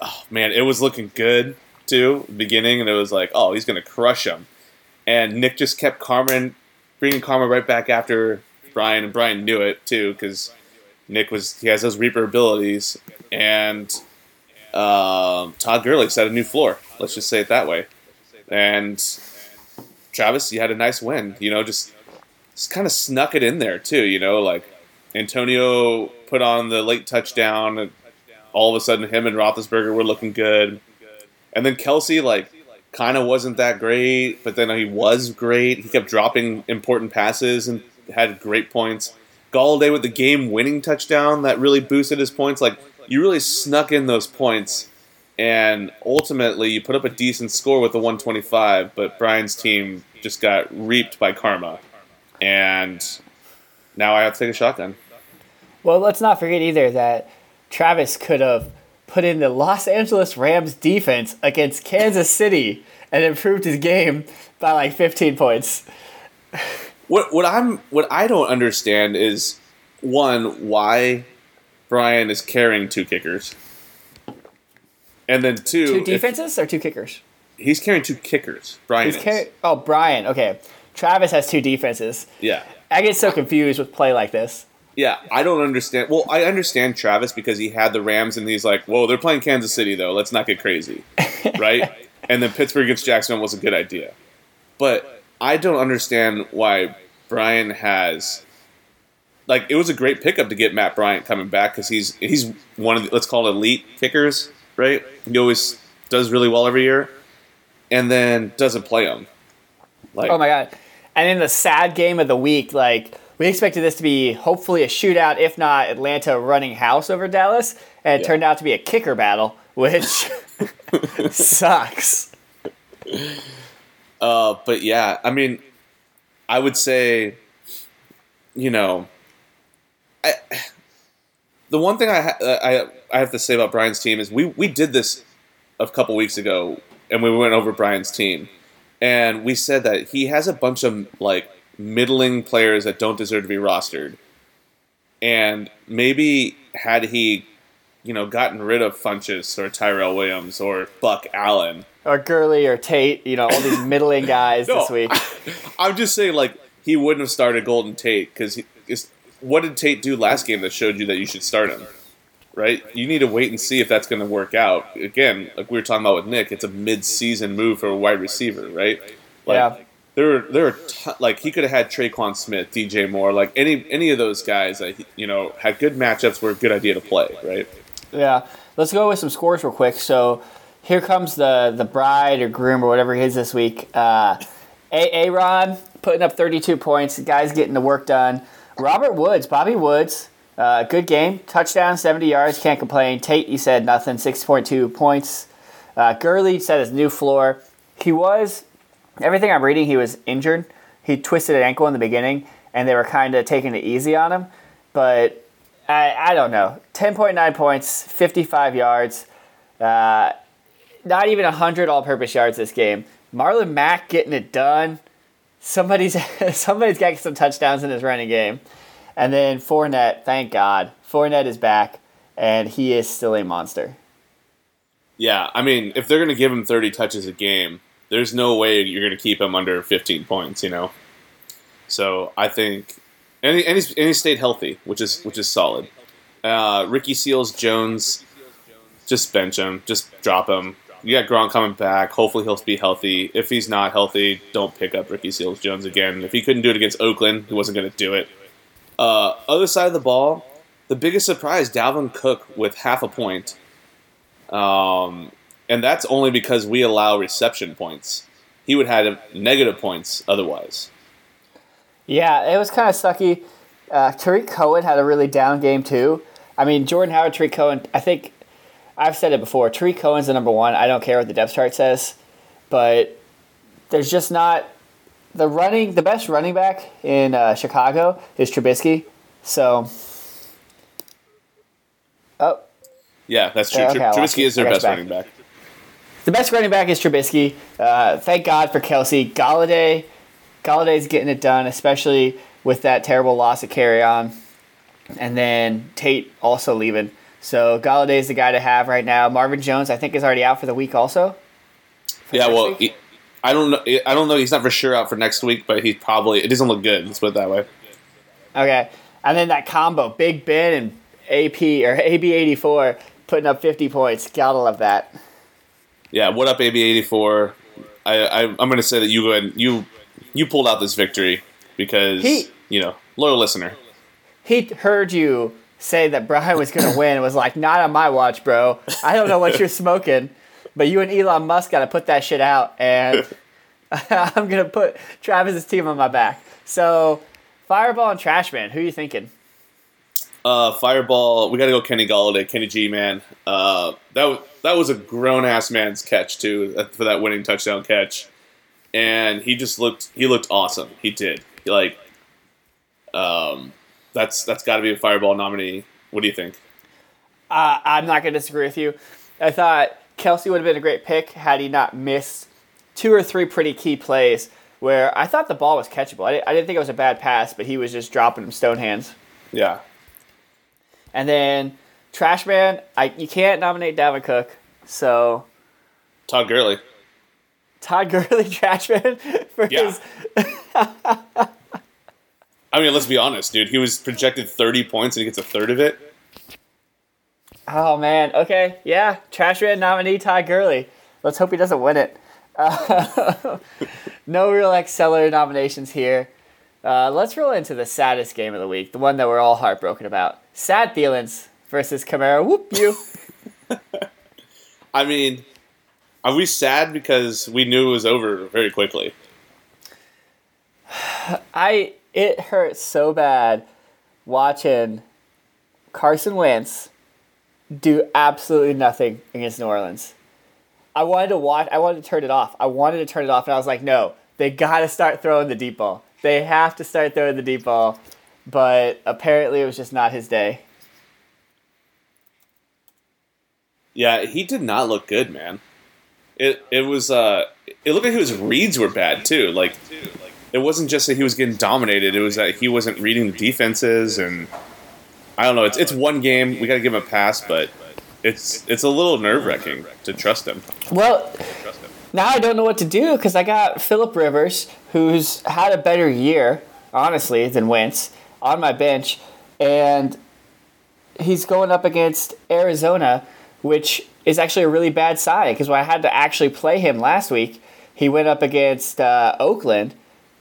oh man, it was looking good too, beginning, and it was like, oh, he's gonna crush him. And Nick just kept Karma, bringing Karma right back after Brian, and Brian knew it too because Nick was he has those Reaper abilities, and um, Todd Gurley set a new floor. Let's just say it that way. And Travis, you had a nice win. You know, just kind of snuck it in there too. You know, like Antonio put on the late touchdown. And all of a sudden, him and Roethlisberger were looking good. And then Kelce, like, kind of wasn't that great, but then he was great. He kept dropping important passes and had great points. Golladay with the game-winning touchdown that really boosted his points. Like, you really snuck in those points, and ultimately you put up a decent score with the 125. But Brian's team just got reaped by karma, and now I have to take a shotgun.
Well, let's not forget either that Travis could have put in the Los Angeles Rams defense against Kansas City and improved his game by like 15 points.
What what I'm what I don't understand is one why Brian is carrying two kickers, and then two,
Two
if-
defenses or two kickers?
he's carrying two kickers. Brian
carry- oh, Brian. Okay. Travis has two defenses.
yeah.
I get so confused with play like this.
Yeah, I don't understand. Well, I understand Travis because he had the Rams and he's like, whoa, they're playing Kansas City though. Let's not get crazy, right? and then Pittsburgh against Jacksonville was a good idea, but I don't understand why Brian has. Like it was a great pickup to get Matt Bryant coming back because he's he's one of the, let's call it elite kickers, right? He always does really well every year, and then doesn't play him. Like
Oh my god! And in the sad game of the week, like we expected this to be hopefully a shootout, if not Atlanta running house over Dallas, and it
Yeah.
turned out to be a kicker battle, which sucks.
Uh, but yeah, I mean, I would say, you know, I, the one thing I, ha- I I have to say about Brian's team is we we did this a couple weeks ago, and we went over Brian's team, and we said that he has a bunch of like middling players that don't deserve to be rostered, and maybe had he, you know, gotten rid of Funchess or Tyrell Williams or Buck Allen.
Or Gurley or Tate, you know, all these middling guys
No,
this week.
I'm just saying, like he wouldn't have started Golden Tate because what did Tate do last game that showed you that you should start him? Right? You need to wait and see if that's going to work out. Again, like we were talking about with Nick, it's a mid-season move for a wide receiver, right? Like,
Yeah.
There, are, there are ton- like he could have had Tre'Quan Smith, DJ Moore, like any any of those guys that you know had good matchups were a good idea to play, right?
Yeah, let's go with some scores real quick. So here comes the the bride or groom or whatever he is this week. Uh, A Aaron putting up 32 points. The guy's getting the work done. Robert Woods, Bobby Woods, uh, good game. Touchdown, 70 yards. Can't complain. Tate, you said nothing. 6.2 points. Uh, Gurley set his new floor. He was everything I'm reading. He was injured. He twisted an ankle in the beginning, and they were kind of taking it easy on him. But I, I don't know. 10.9 points, 55 yards, uh, not even 100 all purpose yards this game. Marlon Mack getting it done. Somebody's somebody's got some touchdowns in his running game. And then Fournette, thank God. Fournette is back, and he is still a monster.
Yeah, I mean, if they're going to give him 30 touches a game, there's no way you're going to keep him under 15 points, you know? So I think and he, and, he's, and he stayed healthy, which is which is solid. Uh, Ricky Seals Jones, just bench him, just drop him. You got Gronk coming back. Hopefully he'll be healthy. If he's not healthy, don't pick up Ricky Seals Jones again. If he couldn't do it against Oakland, he wasn't going to do it. Uh, other side of the ball, the biggest surprise, Dalvin Cook with half a point. Um, and that's only because we allow reception points. He would have negative points otherwise.
Yeah, it was kind of sucky. Uh, Tarik Cohen had a really down game too. I mean, Jordan Howard, Tarik Cohen. I think I've said it before. Tarik Cohen's the number one. I don't care what the depth chart says, but there's just not the running. The best running back in uh, Chicago is Trubisky. So, oh,
Yeah, that's true.
Okay,
Trubisky is their best
back.
running back.
the best running back is Trubisky. Uh, thank God for Kelce. Golladay, Golladay's getting it done, especially with that terrible loss of carry on, and then Tate also leaving. So Galladay's the guy to have right now. Marvin Jones, I think, is already out for the week. Also,
Yeah, well, he, I don't know. I don't know. He's not for sure out for next week, but he probably it doesn't look good. Let's put it that way.
okay, and then that combo, Big Ben and AP or AB eighty four putting up fifty points. Gotta love that.
Yeah, what up, AB eighty four? I, I I'm going to say that you go ahead, you you pulled out this victory because
He-
you know loyal listener.
He heard you say that Brian was going to win and was like, not on my watch, bro. I don't know what you're smoking, but you and Elon Musk got to put that shit out, and I'm going to put Travis's team on my back. So, Fireball and Trashman, who are you thinking?
Uh, Fireball, we got to go Kenny Golladay, Kenny G man. Uh, that was that was a grown ass man's catch too for that winning touchdown catch, and he just looked he looked awesome. He did like, um, that's that's got to be a Fireball nominee. What do you think?
Uh, I'm not going to disagree with you. I thought Kelce would have been a great pick had he not missed two or three pretty key plays where I thought the ball was catchable. I didn't, I didn't think it was a bad pass, but he was just dropping them stone hands.
Yeah,
And then Trashman, I you can't nominate Dalvin Cook, so
Todd Gurley.
Todd Gurley Trashman for
Yeah.
his.
I mean, let's be honest, dude. He was projected thirty points and he gets a third of it.
Oh man, okay, yeah, Trashman nominee Todd Gurley. Let's hope he doesn't win it. Uh, no real Exceller nominations here. Uh, let's roll into the saddest game of the week, the one that we're all heartbroken about. Sad Thielens versus Camaro. Whoop you.
I mean, are we sad because we knew it was over very quickly?
I it hurt so bad watching Carson Wentz do absolutely nothing against New Orleans. I wanted to watch. I wanted to turn it off. I wanted to turn it off, and I was like, no, they got to start throwing the deep ball. They have to start throwing the deep ball. But apparently, it was just not his day.
Yeah, he did not look good, man. It it was uh it looked like his reads were bad too. Like it wasn't just that he was getting dominated, it was that he wasn't reading the defenses and I don't know, it's it's one game, we gotta give him a pass, but it's it's a little nerve wracking to trust him.
Well, now I don't know what to do because I got Philip Rivers, who's had a better year, honestly, than Wentz, on my bench, and he's going up against Arizona, which is actually a really bad sign because when I had to actually play him last week, he went up against uh, Oakland,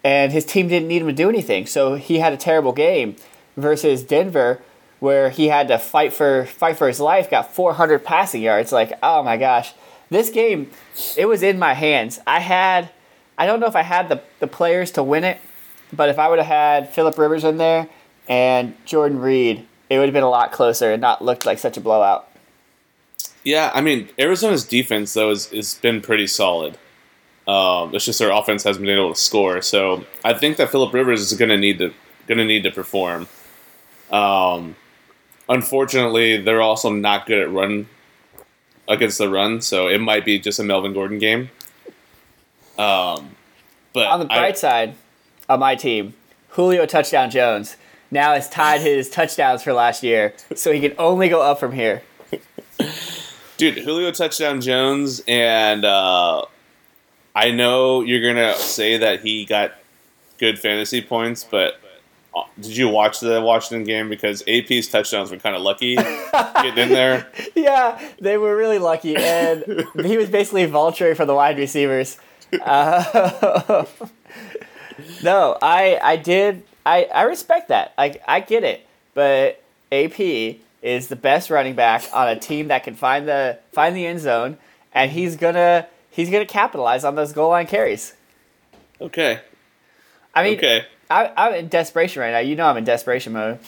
and his team didn't need him to do anything, so he had a terrible game versus Denver. Where he had to fight for fight for his life, got 400 passing yards. Like, oh my gosh, this game, it was in my hands. I had, I don't know if I had the, the players to win it, but if I would have had Philip Rivers in there and Jordan Reed, it would have been a lot closer and not looked like such a blowout.
Yeah, I mean Arizona's defense though has, has been pretty solid. Um, it's just their offense hasn't been able to score. So I think that Philip Rivers is going to need to going to need to perform. Um, unfortunately, they're also not good at run against the run, so it might be just a Melvin Gordon game. Um, but
On the
I-
bright side of my team, Julio Touchdown Jones now has tied his touchdowns for last year, so he can only go up from here.
dude, Julio touchdown Jones, and uh, I know you're gonna say that he got good fantasy points, but did you watch the Washington game? Because AP's touchdowns were kind of lucky getting in there.
yeah, they were really lucky, and he was basically vulturing for the wide receivers. Uh, no, I I did I I respect that. I I get it, but AP is the best running back on a team that can find the find the end zone, and he's gonna he's gonna capitalize on those goal line carries.
Okay.
I mean,
Okay.
I, I'm in desperation right now. You know, I'm in desperation mode.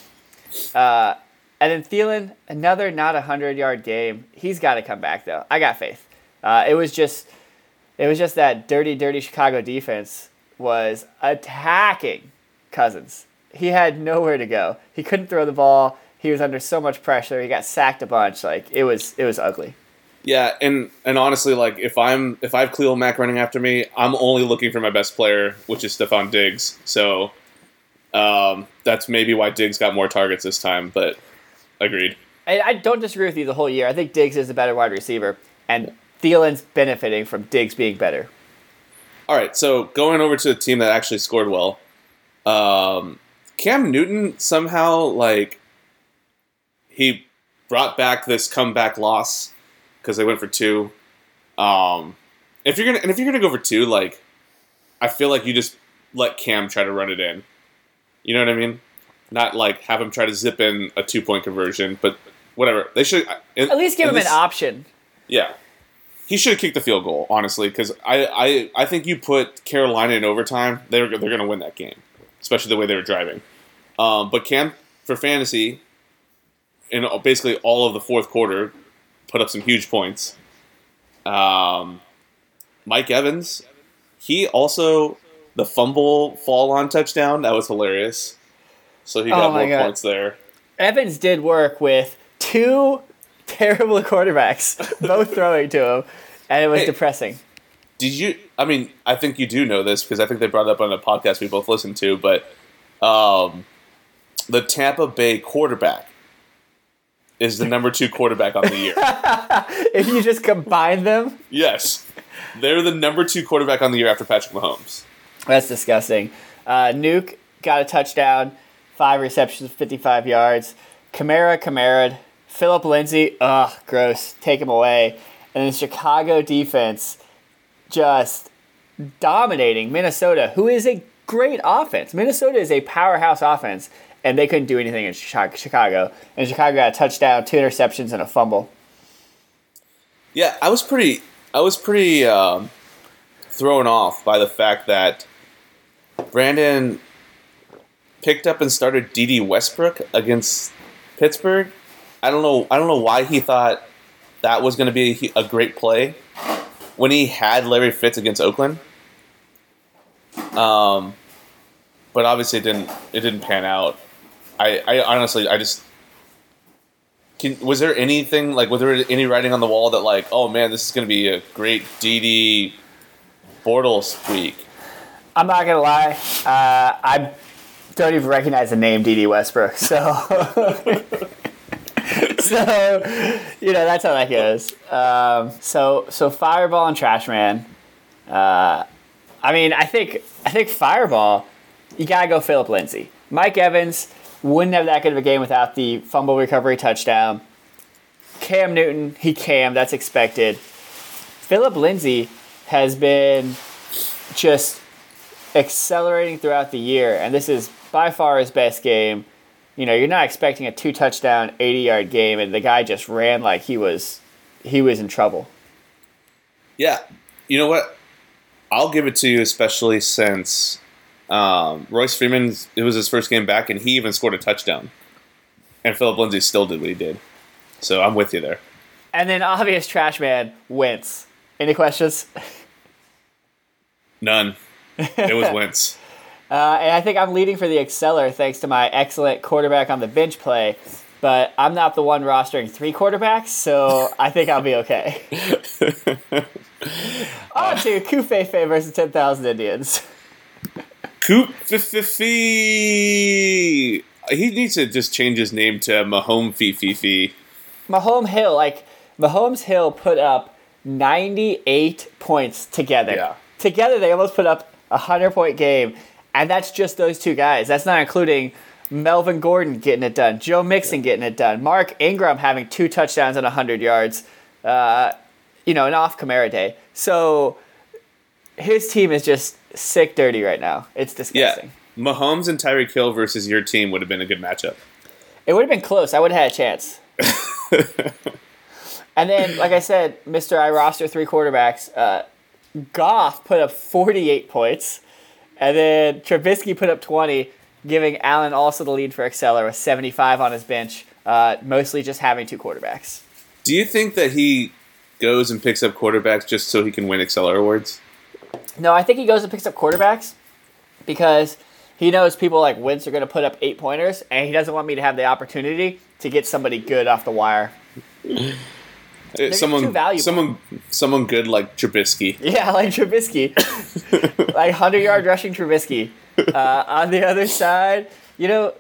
Uh, and then Thielen, another not a hundred yard game. He's got to come back though. I got faith. Uh, it was just, it was just that dirty, dirty Chicago defense was attacking Cousins. He had nowhere to go. He couldn't throw the ball. He was under so much pressure. He got sacked a bunch. Like it was, it was ugly.
Yeah, and and honestly, like if I'm if I have Khalil Mack running after me, I'm only looking for my best player, which is Stefon Diggs. So um, that's maybe why Diggs got more targets this time. But agreed.
I, I don't disagree with you the whole year. I think Diggs is a better wide receiver, and Thielen's benefiting from Diggs being better.
All right, so going over to a team that actually scored well, um, Cam Newton somehow like he brought back this comeback loss because they went for two. Um, if you're gonna and if you're gonna go for two, like I feel like you just let Cam try to run it in. You know what I mean? Not like have him try to zip in a two point conversion, but whatever. They should
At least give him
this-
an option.
yeah. He should have kicked the field goal, honestly, because I, I, I think you put Carolina in overtime, they're, they're going to win that game, especially the way they were driving. Um, but Cam, for fantasy, in basically all of the fourth quarter, put up some huge points. Um, Mike Evans, he also, the fumble fall on touchdown, that was hilarious. So he
Oh
got
my
more
God.
points there.
Evans did work with two terrible quarterbacks, both throwing to him, and it was
Hey.
depressing.
Did you? I mean, I think you do know this because I think they brought it up on a podcast we both listened to. But um, the Tampa Bay quarterback is the number two quarterback on the year.
If you just combine them,
yes, they're the number two quarterback on the year after Patrick Mahomes.
that's disgusting. Uh, Nuke got a touchdown, five receptions, 55 yards. Kamara, Kamara, Phillip Lindsay, ugh, gross. Take him away. And then Chicago defense just dominating Minnesota, who is a great offense. Minnesota is a powerhouse offense, and they couldn't do anything in Chicago. And Chicago got a touchdown, two interceptions, and a fumble.
Yeah, I was pretty. I was pretty um, thrown off by the fact that Brandon picked up and started Dede Westbrook against Pittsburgh. I don't know. I don't know why he thought that was going to be a great play when he had Larry Fitz against Oakland. Um, but obviously it didn't. It didn't pan out. I, I honestly, I just can, was there anything like was there any writing on the wall that like oh man this is going to be a great DD Bortles week?
I'm not gonna lie, uh, I don't even recognize the name Dede Westbrook, so so you know that's how that goes. Um, so so Fireball and Trash Man. Uh, I mean, I think I think Fireball. You gotta go Phillip Lindsay. Mike Evans wouldn't have that good of a game without the fumble recovery touchdown. Cam Newton, he cam, that's expected. Phillip Lindsay has been just accelerating throughout the year, and this is by far his best game. You know, you're not expecting a two touchdown, 80 yard game, and the guy just ran like he was he was in trouble.
Yeah, you know what? I'll give it to you, especially since um, Royce Freeman. It was his first game back, and he even scored a touchdown. And Phillip Lindsay still did what he did. So I'm with you there.
And then obvious trash man Wentz. Any questions?
None. It was Wentz.
Uh, and I think I'm leading for the Exceller thanks to my excellent quarterback on the bench play. But I'm not the one rostering three quarterbacks, so I think I'll be okay. On to Kufefe versus 10,000 Indians.
Coop Fifi. He needs to just change his name to Mahome Fifi.
Mahomes Hill, like Mahomes Hill put up 98 points together.
Yeah.
Together they almost put up a 100 point game And that's just those two guys. That's not including Melvin Gordon getting it done, Joe Mixon getting it done, Mark Ingram having two touchdowns and 100 yards, uh, you know, an off Kamara day. So his team is just sick dirty right now. It's disgusting.
Yeah. Mahomes and Tyreek Hill versus your team would have been a good matchup.
It would have been close. I would have had a chance. and then, like I said, Mr. I roster three quarterbacks. Uh, Goff put up 48 points. And then Trubisky put up 20, giving Allen also the lead for Exceller with 75 on his bench, uh, mostly just having two quarterbacks.
Do you think that he goes and picks up quarterbacks just so he can win Exceller awards?
No, I think he goes and picks up quarterbacks because he knows people like Wentz are going to put up eight pointers, and he doesn't want me to have the opportunity to get somebody good off the wire.
Uh, someone, someone, someone good like Trubisky.
Yeah, like Trubisky, like hundred yard rushing Trubisky. Uh, on the other side, you know,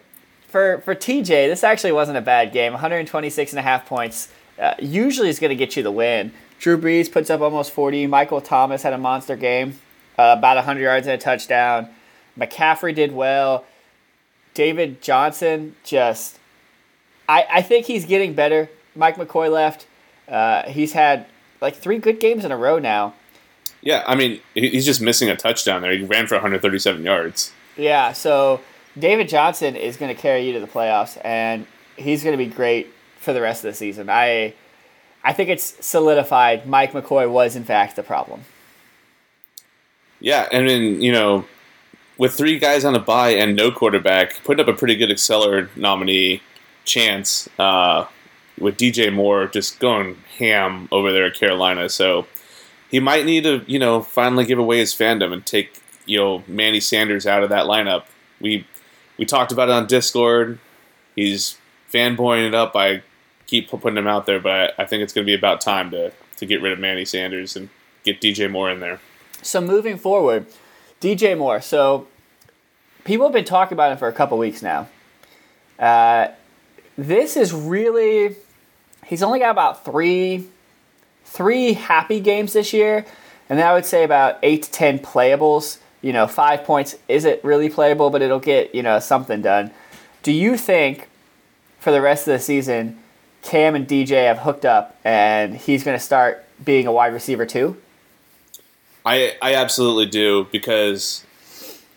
for for TJ, this actually wasn't a bad game. 126 and a half points. Uh, usually is going to get you the win. Drew Brees puts up almost 40. Michael Thomas had a monster game, uh, about 100 yards and a touchdown. McCaffrey did well. David Johnson just, I, I think he's getting better. Mike McCoy left. Uh, he's had like three good games in a row now.
Yeah, I mean, he's just missing a touchdown there. He ran for 137 yards.
Yeah, so David Johnson is going to carry you to the playoffs, and he's going to be great for the rest of the season. I, I think it's solidified. Mike McCoy was in fact the problem.
Yeah, and then you know, with three guys on a bye and no quarterback, putting up a pretty good Exceller nominee chance. Uh, with DJ Moore just going ham over there at Carolina. So he might need to, you know, finally give away his fandom and take, you know, Manny Sanders out of that lineup. We we talked about it on Discord. He's fanboying it up. I keep putting him out there, but I think it's going to be about time to to get rid of Manny Sanders and get DJ Moore in there.
So moving forward, DJ Moore. So people have been talking about him for a couple weeks now. Uh, this is really he's only got about three three happy games this year, and I would say about eight to ten playables. You know, five points isn't really playable, but it'll get you know something done. Do you think for the rest of the season, Cam and DJ have hooked up, and he's going to start being a wide receiver too?
I I absolutely do because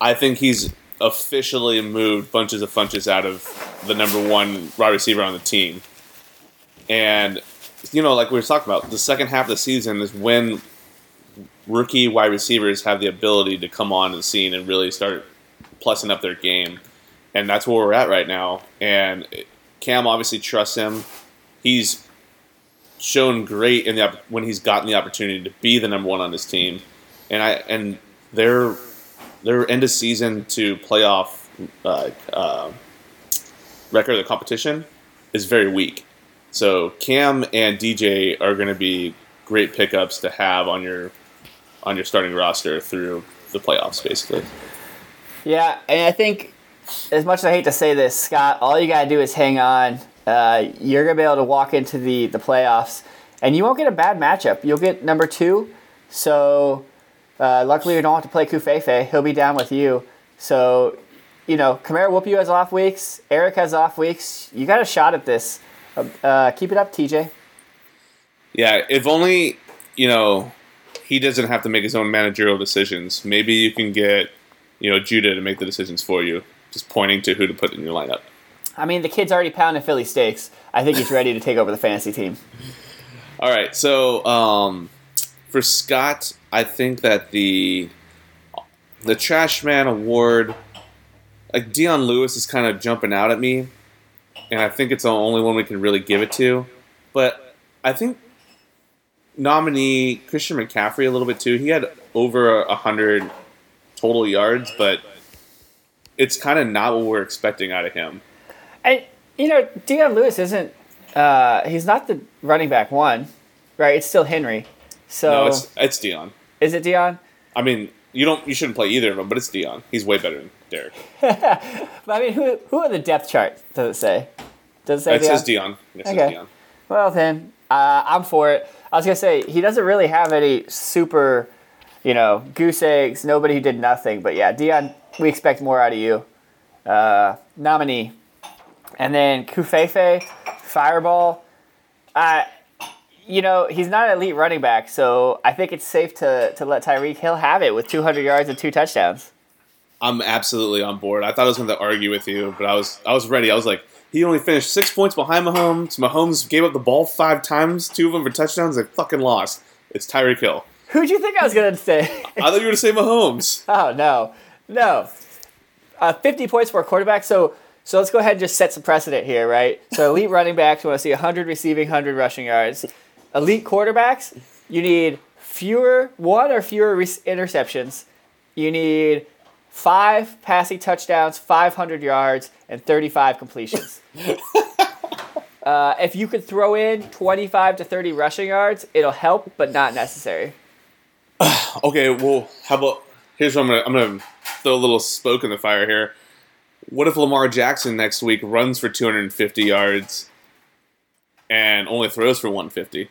I think he's officially moved bunches of funches out of the number one wide receiver on the team. And you know, like we were talking about, the second half of the season is when rookie wide receivers have the ability to come on the scene and really start plussing up their game. And that's where we're at right now. And Cam obviously trusts him. He's shown great in the when he's gotten the opportunity to be the number one on his team. And I and their their end of season to playoff uh, uh, record of the competition is very weak. So Cam and DJ are going to be great pickups to have on your on your starting roster through the playoffs, basically.
Yeah, and I think as much as I hate to say this, Scott, all you gotta do is hang on. Uh, you're gonna be able to walk into the the playoffs, and you won't get a bad matchup. You'll get number two. So uh, luckily, you don't have to play Kufefe. He'll be down with you. So you know, Kamara Whoopi has off weeks. Eric has off weeks. You got a shot at this. Uh, keep it up, TJ.
Yeah, if only you know he doesn't have to make his own managerial decisions. Maybe you can get you know Judah to make the decisions for you, just pointing to who to put in your lineup.
I mean, the kid's already pounding Philly steaks. I think he's ready to take over the fantasy team.
All right, so um, for Scott, I think that the the Trash Man Award, like Dion Lewis, is kind of jumping out at me and I think it's the only one we can really give it to. But I think nominee Christian McCaffrey a little bit too. He had over hundred total yards, but it's kind of not what we're expecting out of him.
You know, Dion Lewis isn't. Uh, he's not the running back one, right? It's still Henry. So
no, it's it's Dion.
Is it Dion?
I mean, you don't. You shouldn't play either of them, but it's Dion. He's way better than Derrick.
but I mean, who who are the depth chart? Does it say? Does it say?
It Dion? says Dion. It okay. Says Dion.
Well then, uh, I'm for it. I was gonna say he doesn't really have any super, you know, goose eggs. Nobody who did nothing. But yeah, Dion we expect more out of you. Uh, nominee. And then Kufefe, Fireball. Uh, you know, he's not an elite running back, so I think it's safe to, to let Tyreek Hill have it with 200 yards and two touchdowns.
I'm absolutely on board. I thought I was going to argue with you, but I was I was ready. I was like, he only finished six points behind Mahomes. Mahomes gave up the ball five times, two of them for touchdowns. They fucking lost. It's Tyreek Hill.
Who'd you think I was going to say?
I thought you were going to say Mahomes.
Oh no, no. Uh, 50 points for a quarterback. So so let's go ahead and just set some precedent here, right? So elite running backs, we want to see 100 receiving, 100 rushing yards. Elite quarterbacks, you need fewer one or fewer re- interceptions. You need five passing touchdowns, 500 yards, and 35 completions. uh, if you could throw in 25 to 30 rushing yards, it'll help, but not necessary.
Okay, well, how about here's what I'm gonna I'm gonna throw a little spoke in the fire here. What if Lamar Jackson next week runs for 250 yards and only throws for 150?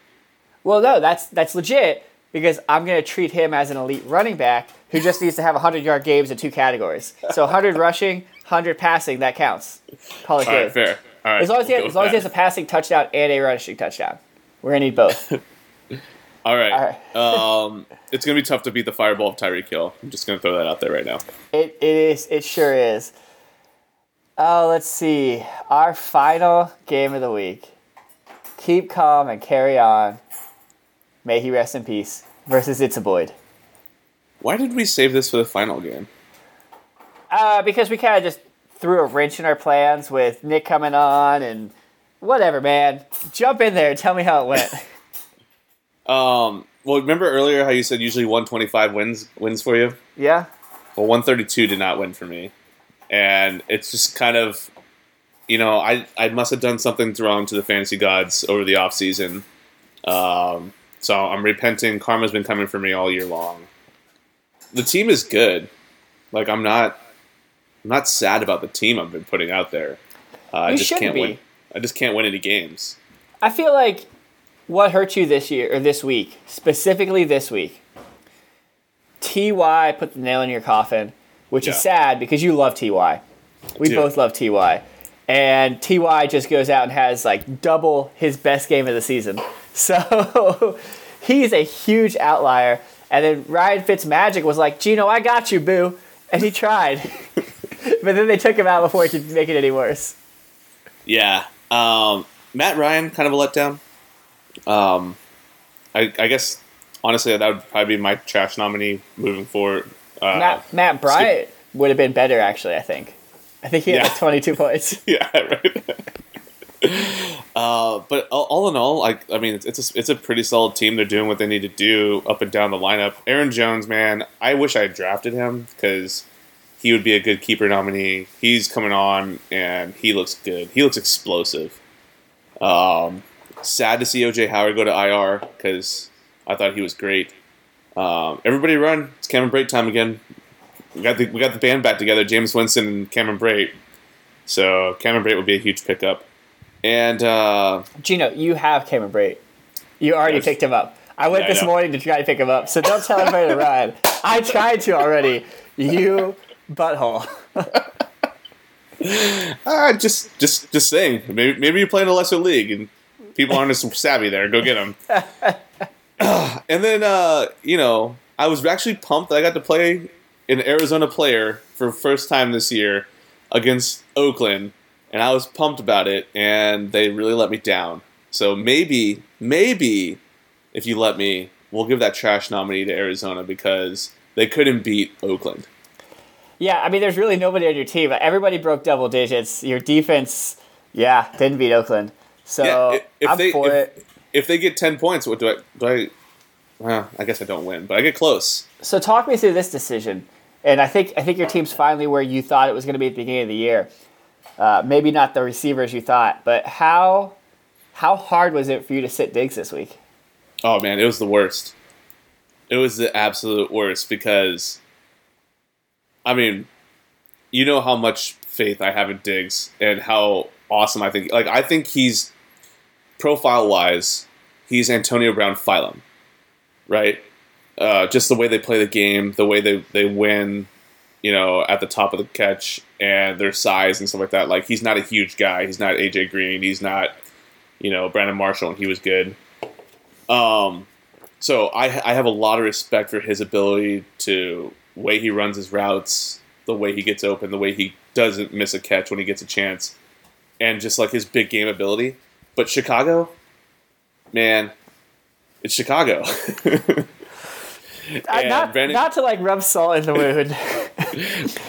Well, no, that's that's legit because I'm going to treat him as an elite running back who just needs to have 100 yard games in two categories. So 100 rushing, 100 passing, that counts. Call it
All
good.
fair. All right,
as long as he,
go
as long as he has a passing touchdown and a rushing touchdown, we're gonna need both.
that. All right. um, it's gonna be tough to beat the fireball of Tyreek Hill. I'm just gonna throw that out there right now.
It it is. It sure is. Oh, let's see. Our final game of the week. Keep calm and carry on. May he rest in peace. Versus It's a Boyd.
Why did we save this for the final game?
Uh, because we kind of just threw a wrench in our plans with Nick coming on and whatever, man. Jump in there and tell me how it went.
Um, well, remember earlier how you said usually 125 wins wins for you?
yeah.
Well, 132 did not win for me, and it's just kind of, you know, I I must have done something wrong to the fantasy gods over the off season. Um, so I'm repenting. Karma's been coming for me all year long. The team is good. Like I'm not, I'm not sad about the team I've been putting out there. Uh, I just
shouldn't
can't
be.
win. I just can't win any games.
I feel like what hurt you this year or this week, specifically this week, Ty put the nail in your coffin, which is sad because you love Ty. We both love Ty, and Ty just goes out and has like double his best game of the season. So he's a huge outlier. And then Ryan Fitzmagic was like, "Gino, I got you, boo," and he tried, but then they took him out before he could make it any worse.
Yeah. Um, Matt Ryan, kind of a letdown. Um, I, I guess honestly that would probably be my trash nominee moving forward. Uh,
Matt Matt Bryant would have been better actually. I think. I think he had
Yeah.
like 22 points.
yeah, right. uh, but all, all in all, like I mean, it's it's a, it's a pretty solid team. They're doing what they need to do up and down the lineup. Aaron Jones, man, I wish I had drafted him because he would be a good keeper nominee. He's coming on and he looks good. He looks explosive. Um, sad to see OJ Howard go to IR because I thought he was great. Um, everybody run! It's Cameron Brate time again. We got the we got the band back together. Jameis Winston and Cameron Brate. So Cameron Brate would be a huge pickup. And uh,
Gino, you have Cameron Brate. You already
Yes.
picked him up. I went
Yeah,
this
know.
morning to try to pick him up, so don't tell anybody to run. I tried to already. You butthole.
ah, just just just saying, maybe maybe you play in a lesser league and people aren't as savvy there. Go get them. and then uh, you know, I was actually pumped that I got to play an Arizona player for the first time this year against Oakland, and I was pumped about it, and they really let me down. So maybe, maybe, if you let me, we'll give that trash nominee to Arizona because they couldn't beat Oakland.
Yeah, I mean, there's really nobody on your team. Everybody broke double digits. Your defense, yeah, didn't beat Oakland. So
Yeah, if
I'm
they-
for
if-
it.
If they get ten points, what do I do? I well, I guess I don't win, but I get close.
So talk me through this decision. And I think I think your team's finally where you thought it was going to be at the beginning of the year. Uh, maybe not the receivers you thought, but how how hard was it for you to sit Diggs this week?
Oh man, it was the worst. It was the absolute worst because, I mean, you know how much faith I have in Diggs and how awesome I think. Like I think he's profile wise, he's Antonio Brown phylum, right? Uh, just the way they play the game, the way they they win. you know, at the top of the catch and their size and stuff like that. Like he's not a huge guy. He's not AJ Green. He's not, you know, Brandon Marshall, and he was good. Um, so I I have a lot of respect for his ability to way he runs his routes, the way he gets open, the way he doesn't miss a catch when he gets a chance, and just like his big game ability. But Chicago, man, it's Chicago.
Not,
Brandon-
not to like rub salt in the wound,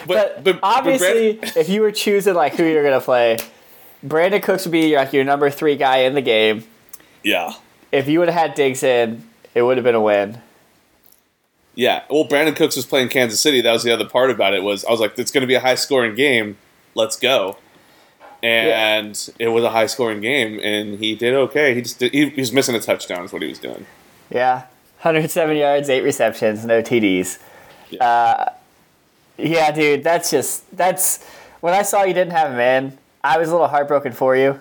but,
but, obviously, if you were choosing like who you're gonna play, Brandin Cooks would be like your number three guy in the game.
yeah,
If you would have had Diggs in, it would have been a win.
yeah. Well, Brandin Cooks was playing Kansas City. That was the other part about it. Was I was like, it's going to be a high scoring game. Let's go. And it was a high scoring game, and he did okay. He just did, he, he was missing a touchdown. Is what he was doing.
Yeah, 107 yards, eight receptions, no TDs. Uh, yeah, dude, that's just that's when I saw you didn't have him in, I was a little heartbroken for you.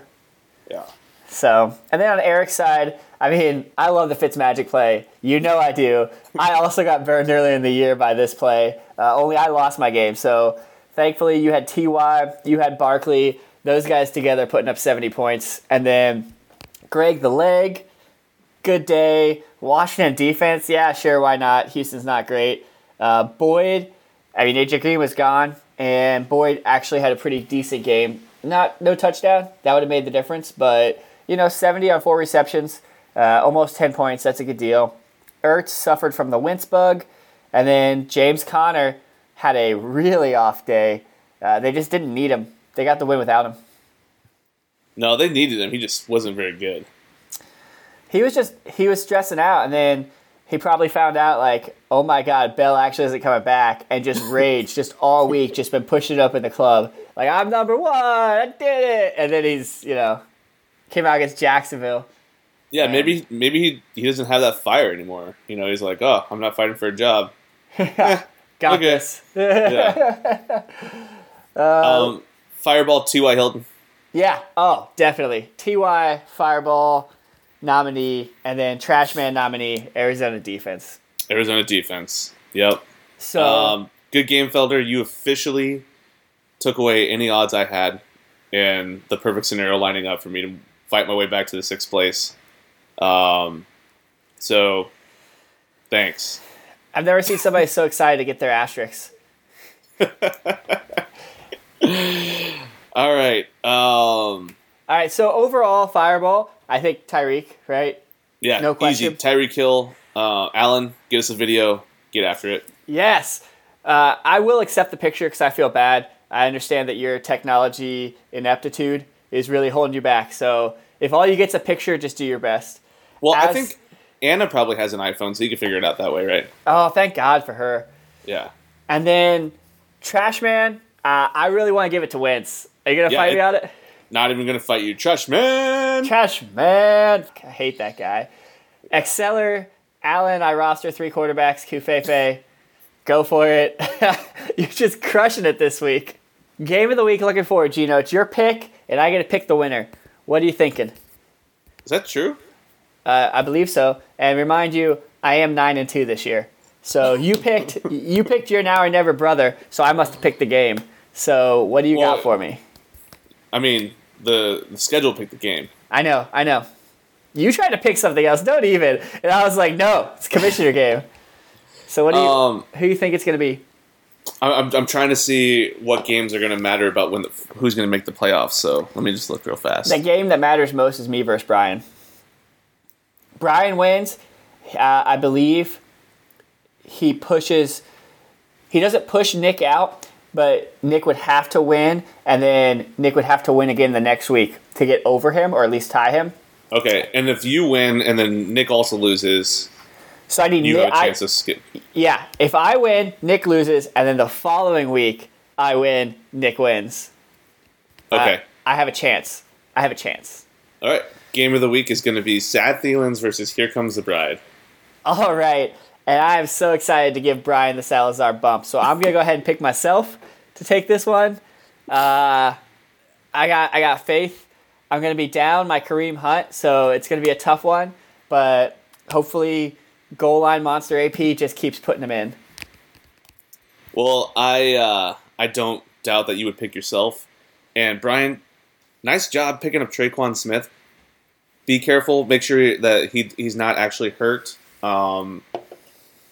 Yeah.
So, and then on Eric's side, I mean, I love the Fitzmagic play. You know I do. I also got burned earlier in the year by this play. Uh, only I lost my game. So, thankfully, you had Ty, you had Barkley, those guys together putting up 70 points, and then Greg the leg. Good day. Washington defense, yeah, sure, why not? Houston's not great. Uh, Boyd, I mean, AJ Green was gone, and Boyd actually had a pretty decent game. Not no touchdown, that would have made the difference, but you know, 70 on four receptions, uh, almost 10 points. That's a good deal. Ertz suffered from the Wentz bug, and then James Conner had a really off day. Uh, they just didn't need him. They got the win without him.
No, they needed him. He just wasn't very good.
he was just he was stressing out and then he probably found out like oh my god bell actually isn't coming back and just rage just all week just been pushing it up in the club like i'm number one i did it and then he's you know came out against jacksonville
Yeah, maybe maybe he he doesn't have that fire anymore. You know, he's like, oh, I'm not fighting for a job.
got this
Yeah. um, Fireball T.Y. Hilton.
yeah oh definitely ty fireball nominee and then trashman nominee arizona defense
Arizona defense. Yep.
so
Um, good game, Felder. You officially took away any odds I had in the perfect scenario lining up for me to fight my way back to the sixth place. Um, so, thanks.
i've never seen somebody so excited to get their asterisks
All right. Um,
All right, so overall, Fireball, I think Tyreek, right?
yeah,
No question.
easy. Tyreek Hill, uh, Allen, get us a video. Get after it.
Yes. Uh, I will accept the picture because I feel bad. I understand that your technology ineptitude is really holding you back. So if all you get's a picture, just do your best.
Well, I think Anna probably has an iPhone, so you can figure it out that way, right?
Oh, thank God for her.
Yeah.
And then Trashman, uh, I really want to give it to Wentz. Are you gonna
Yeah,
fight
it-
me on it?
Not even gonna fight you, Trash man.
Trashman, I hate that guy. Exceller, Allen, I roster three quarterbacks. Kufefe, go for it. You're just crushing it this week. Game of the week, looking forward, Gino. It's your pick, and I get to pick the winner. What are you thinking?
Is that true?
Uh, I believe so. And remind you, I am nine and two this year. So you picked you picked your now or never brother. So I must have picked the game. So what do you
Well-
got for me?
I mean, the, the schedule picked the game.
I know, I know. You tried to pick something else. Don't even. And I was like, no, it's commissioner game. So what do you?
Um,
who do you think it's gonna be?
I- I'm, I'm trying to see what games are going to matter about when the, who's going to make the playoffs. So let me just look real fast.
The game that matters most is me versus Brian. Brian wins. Uh, I believe he pushes. He doesn't push Nick out, but Nick would have to win, and then Nick would have to win again the next week to get over him, or at least tie him.
Okay, and if you win and then Nick also loses,
So I need
you
Nick.
have a
I-
chance to skip.
yeah, if I win, Nick loses, and then the following week I win, Nick wins.
Okay.
Uh, I have a chance. I have a chance.
All right. Game of the week is going to be Sad Thielens versus Here Comes the Bride.
All right. And I am so excited to give Brian the Salazar bump. So I'm gonna go ahead and pick myself to take this one. Uh, I got I got faith. I'm gonna be down my Kareem Hunt, so it's gonna be a tough one. But hopefully, goal line monster AP just keeps putting him in.
Well, I uh, I don't doubt that you would pick yourself. And Brian, nice job picking up Tre'Quan Smith. Be careful. Make sure that he he's not actually hurt. Um,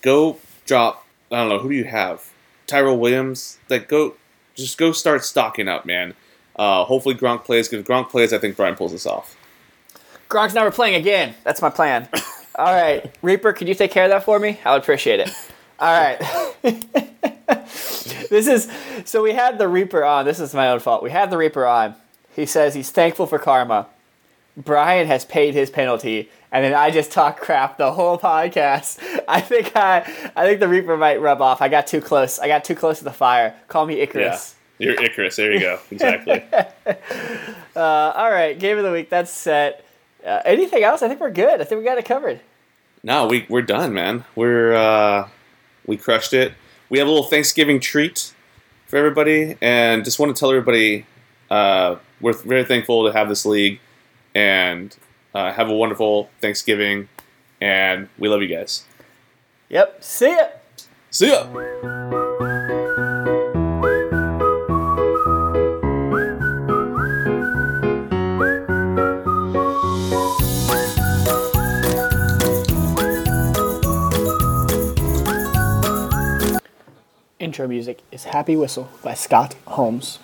go drop. I don't know who do you have. Tyrell Williams. Like go, just go start stocking up, man. Uh, hopefully Gronk plays. Because Gronk plays, I think Brian pulls this off.
Gronk's never playing again. That's my plan. All right, Reaper, could you take care of that for me? I would appreciate it. All right. this is so we had the Reaper on. This is my own fault. We had the Reaper on. He says he's thankful for karma. Brian has paid his penalty, and then I just talk crap the whole podcast. I think I, I think the Reaper might rub off. I got too close. I got too close to the fire. Call me Icarus.
Yeah, you're Icarus. There you go. Exactly.
uh, all right, game of the week. That's set. Uh, anything else? I think we're good. I think we got it covered.
No, we we're done, man. We're uh, we crushed it. We have a little Thanksgiving treat for everybody, and just want to tell everybody uh, we're very thankful to have this league, and uh, have a wonderful Thanksgiving, and we love you guys.
Yep. See ya.
See ya.
Intro music is Happy Whistle by Scott Holmes.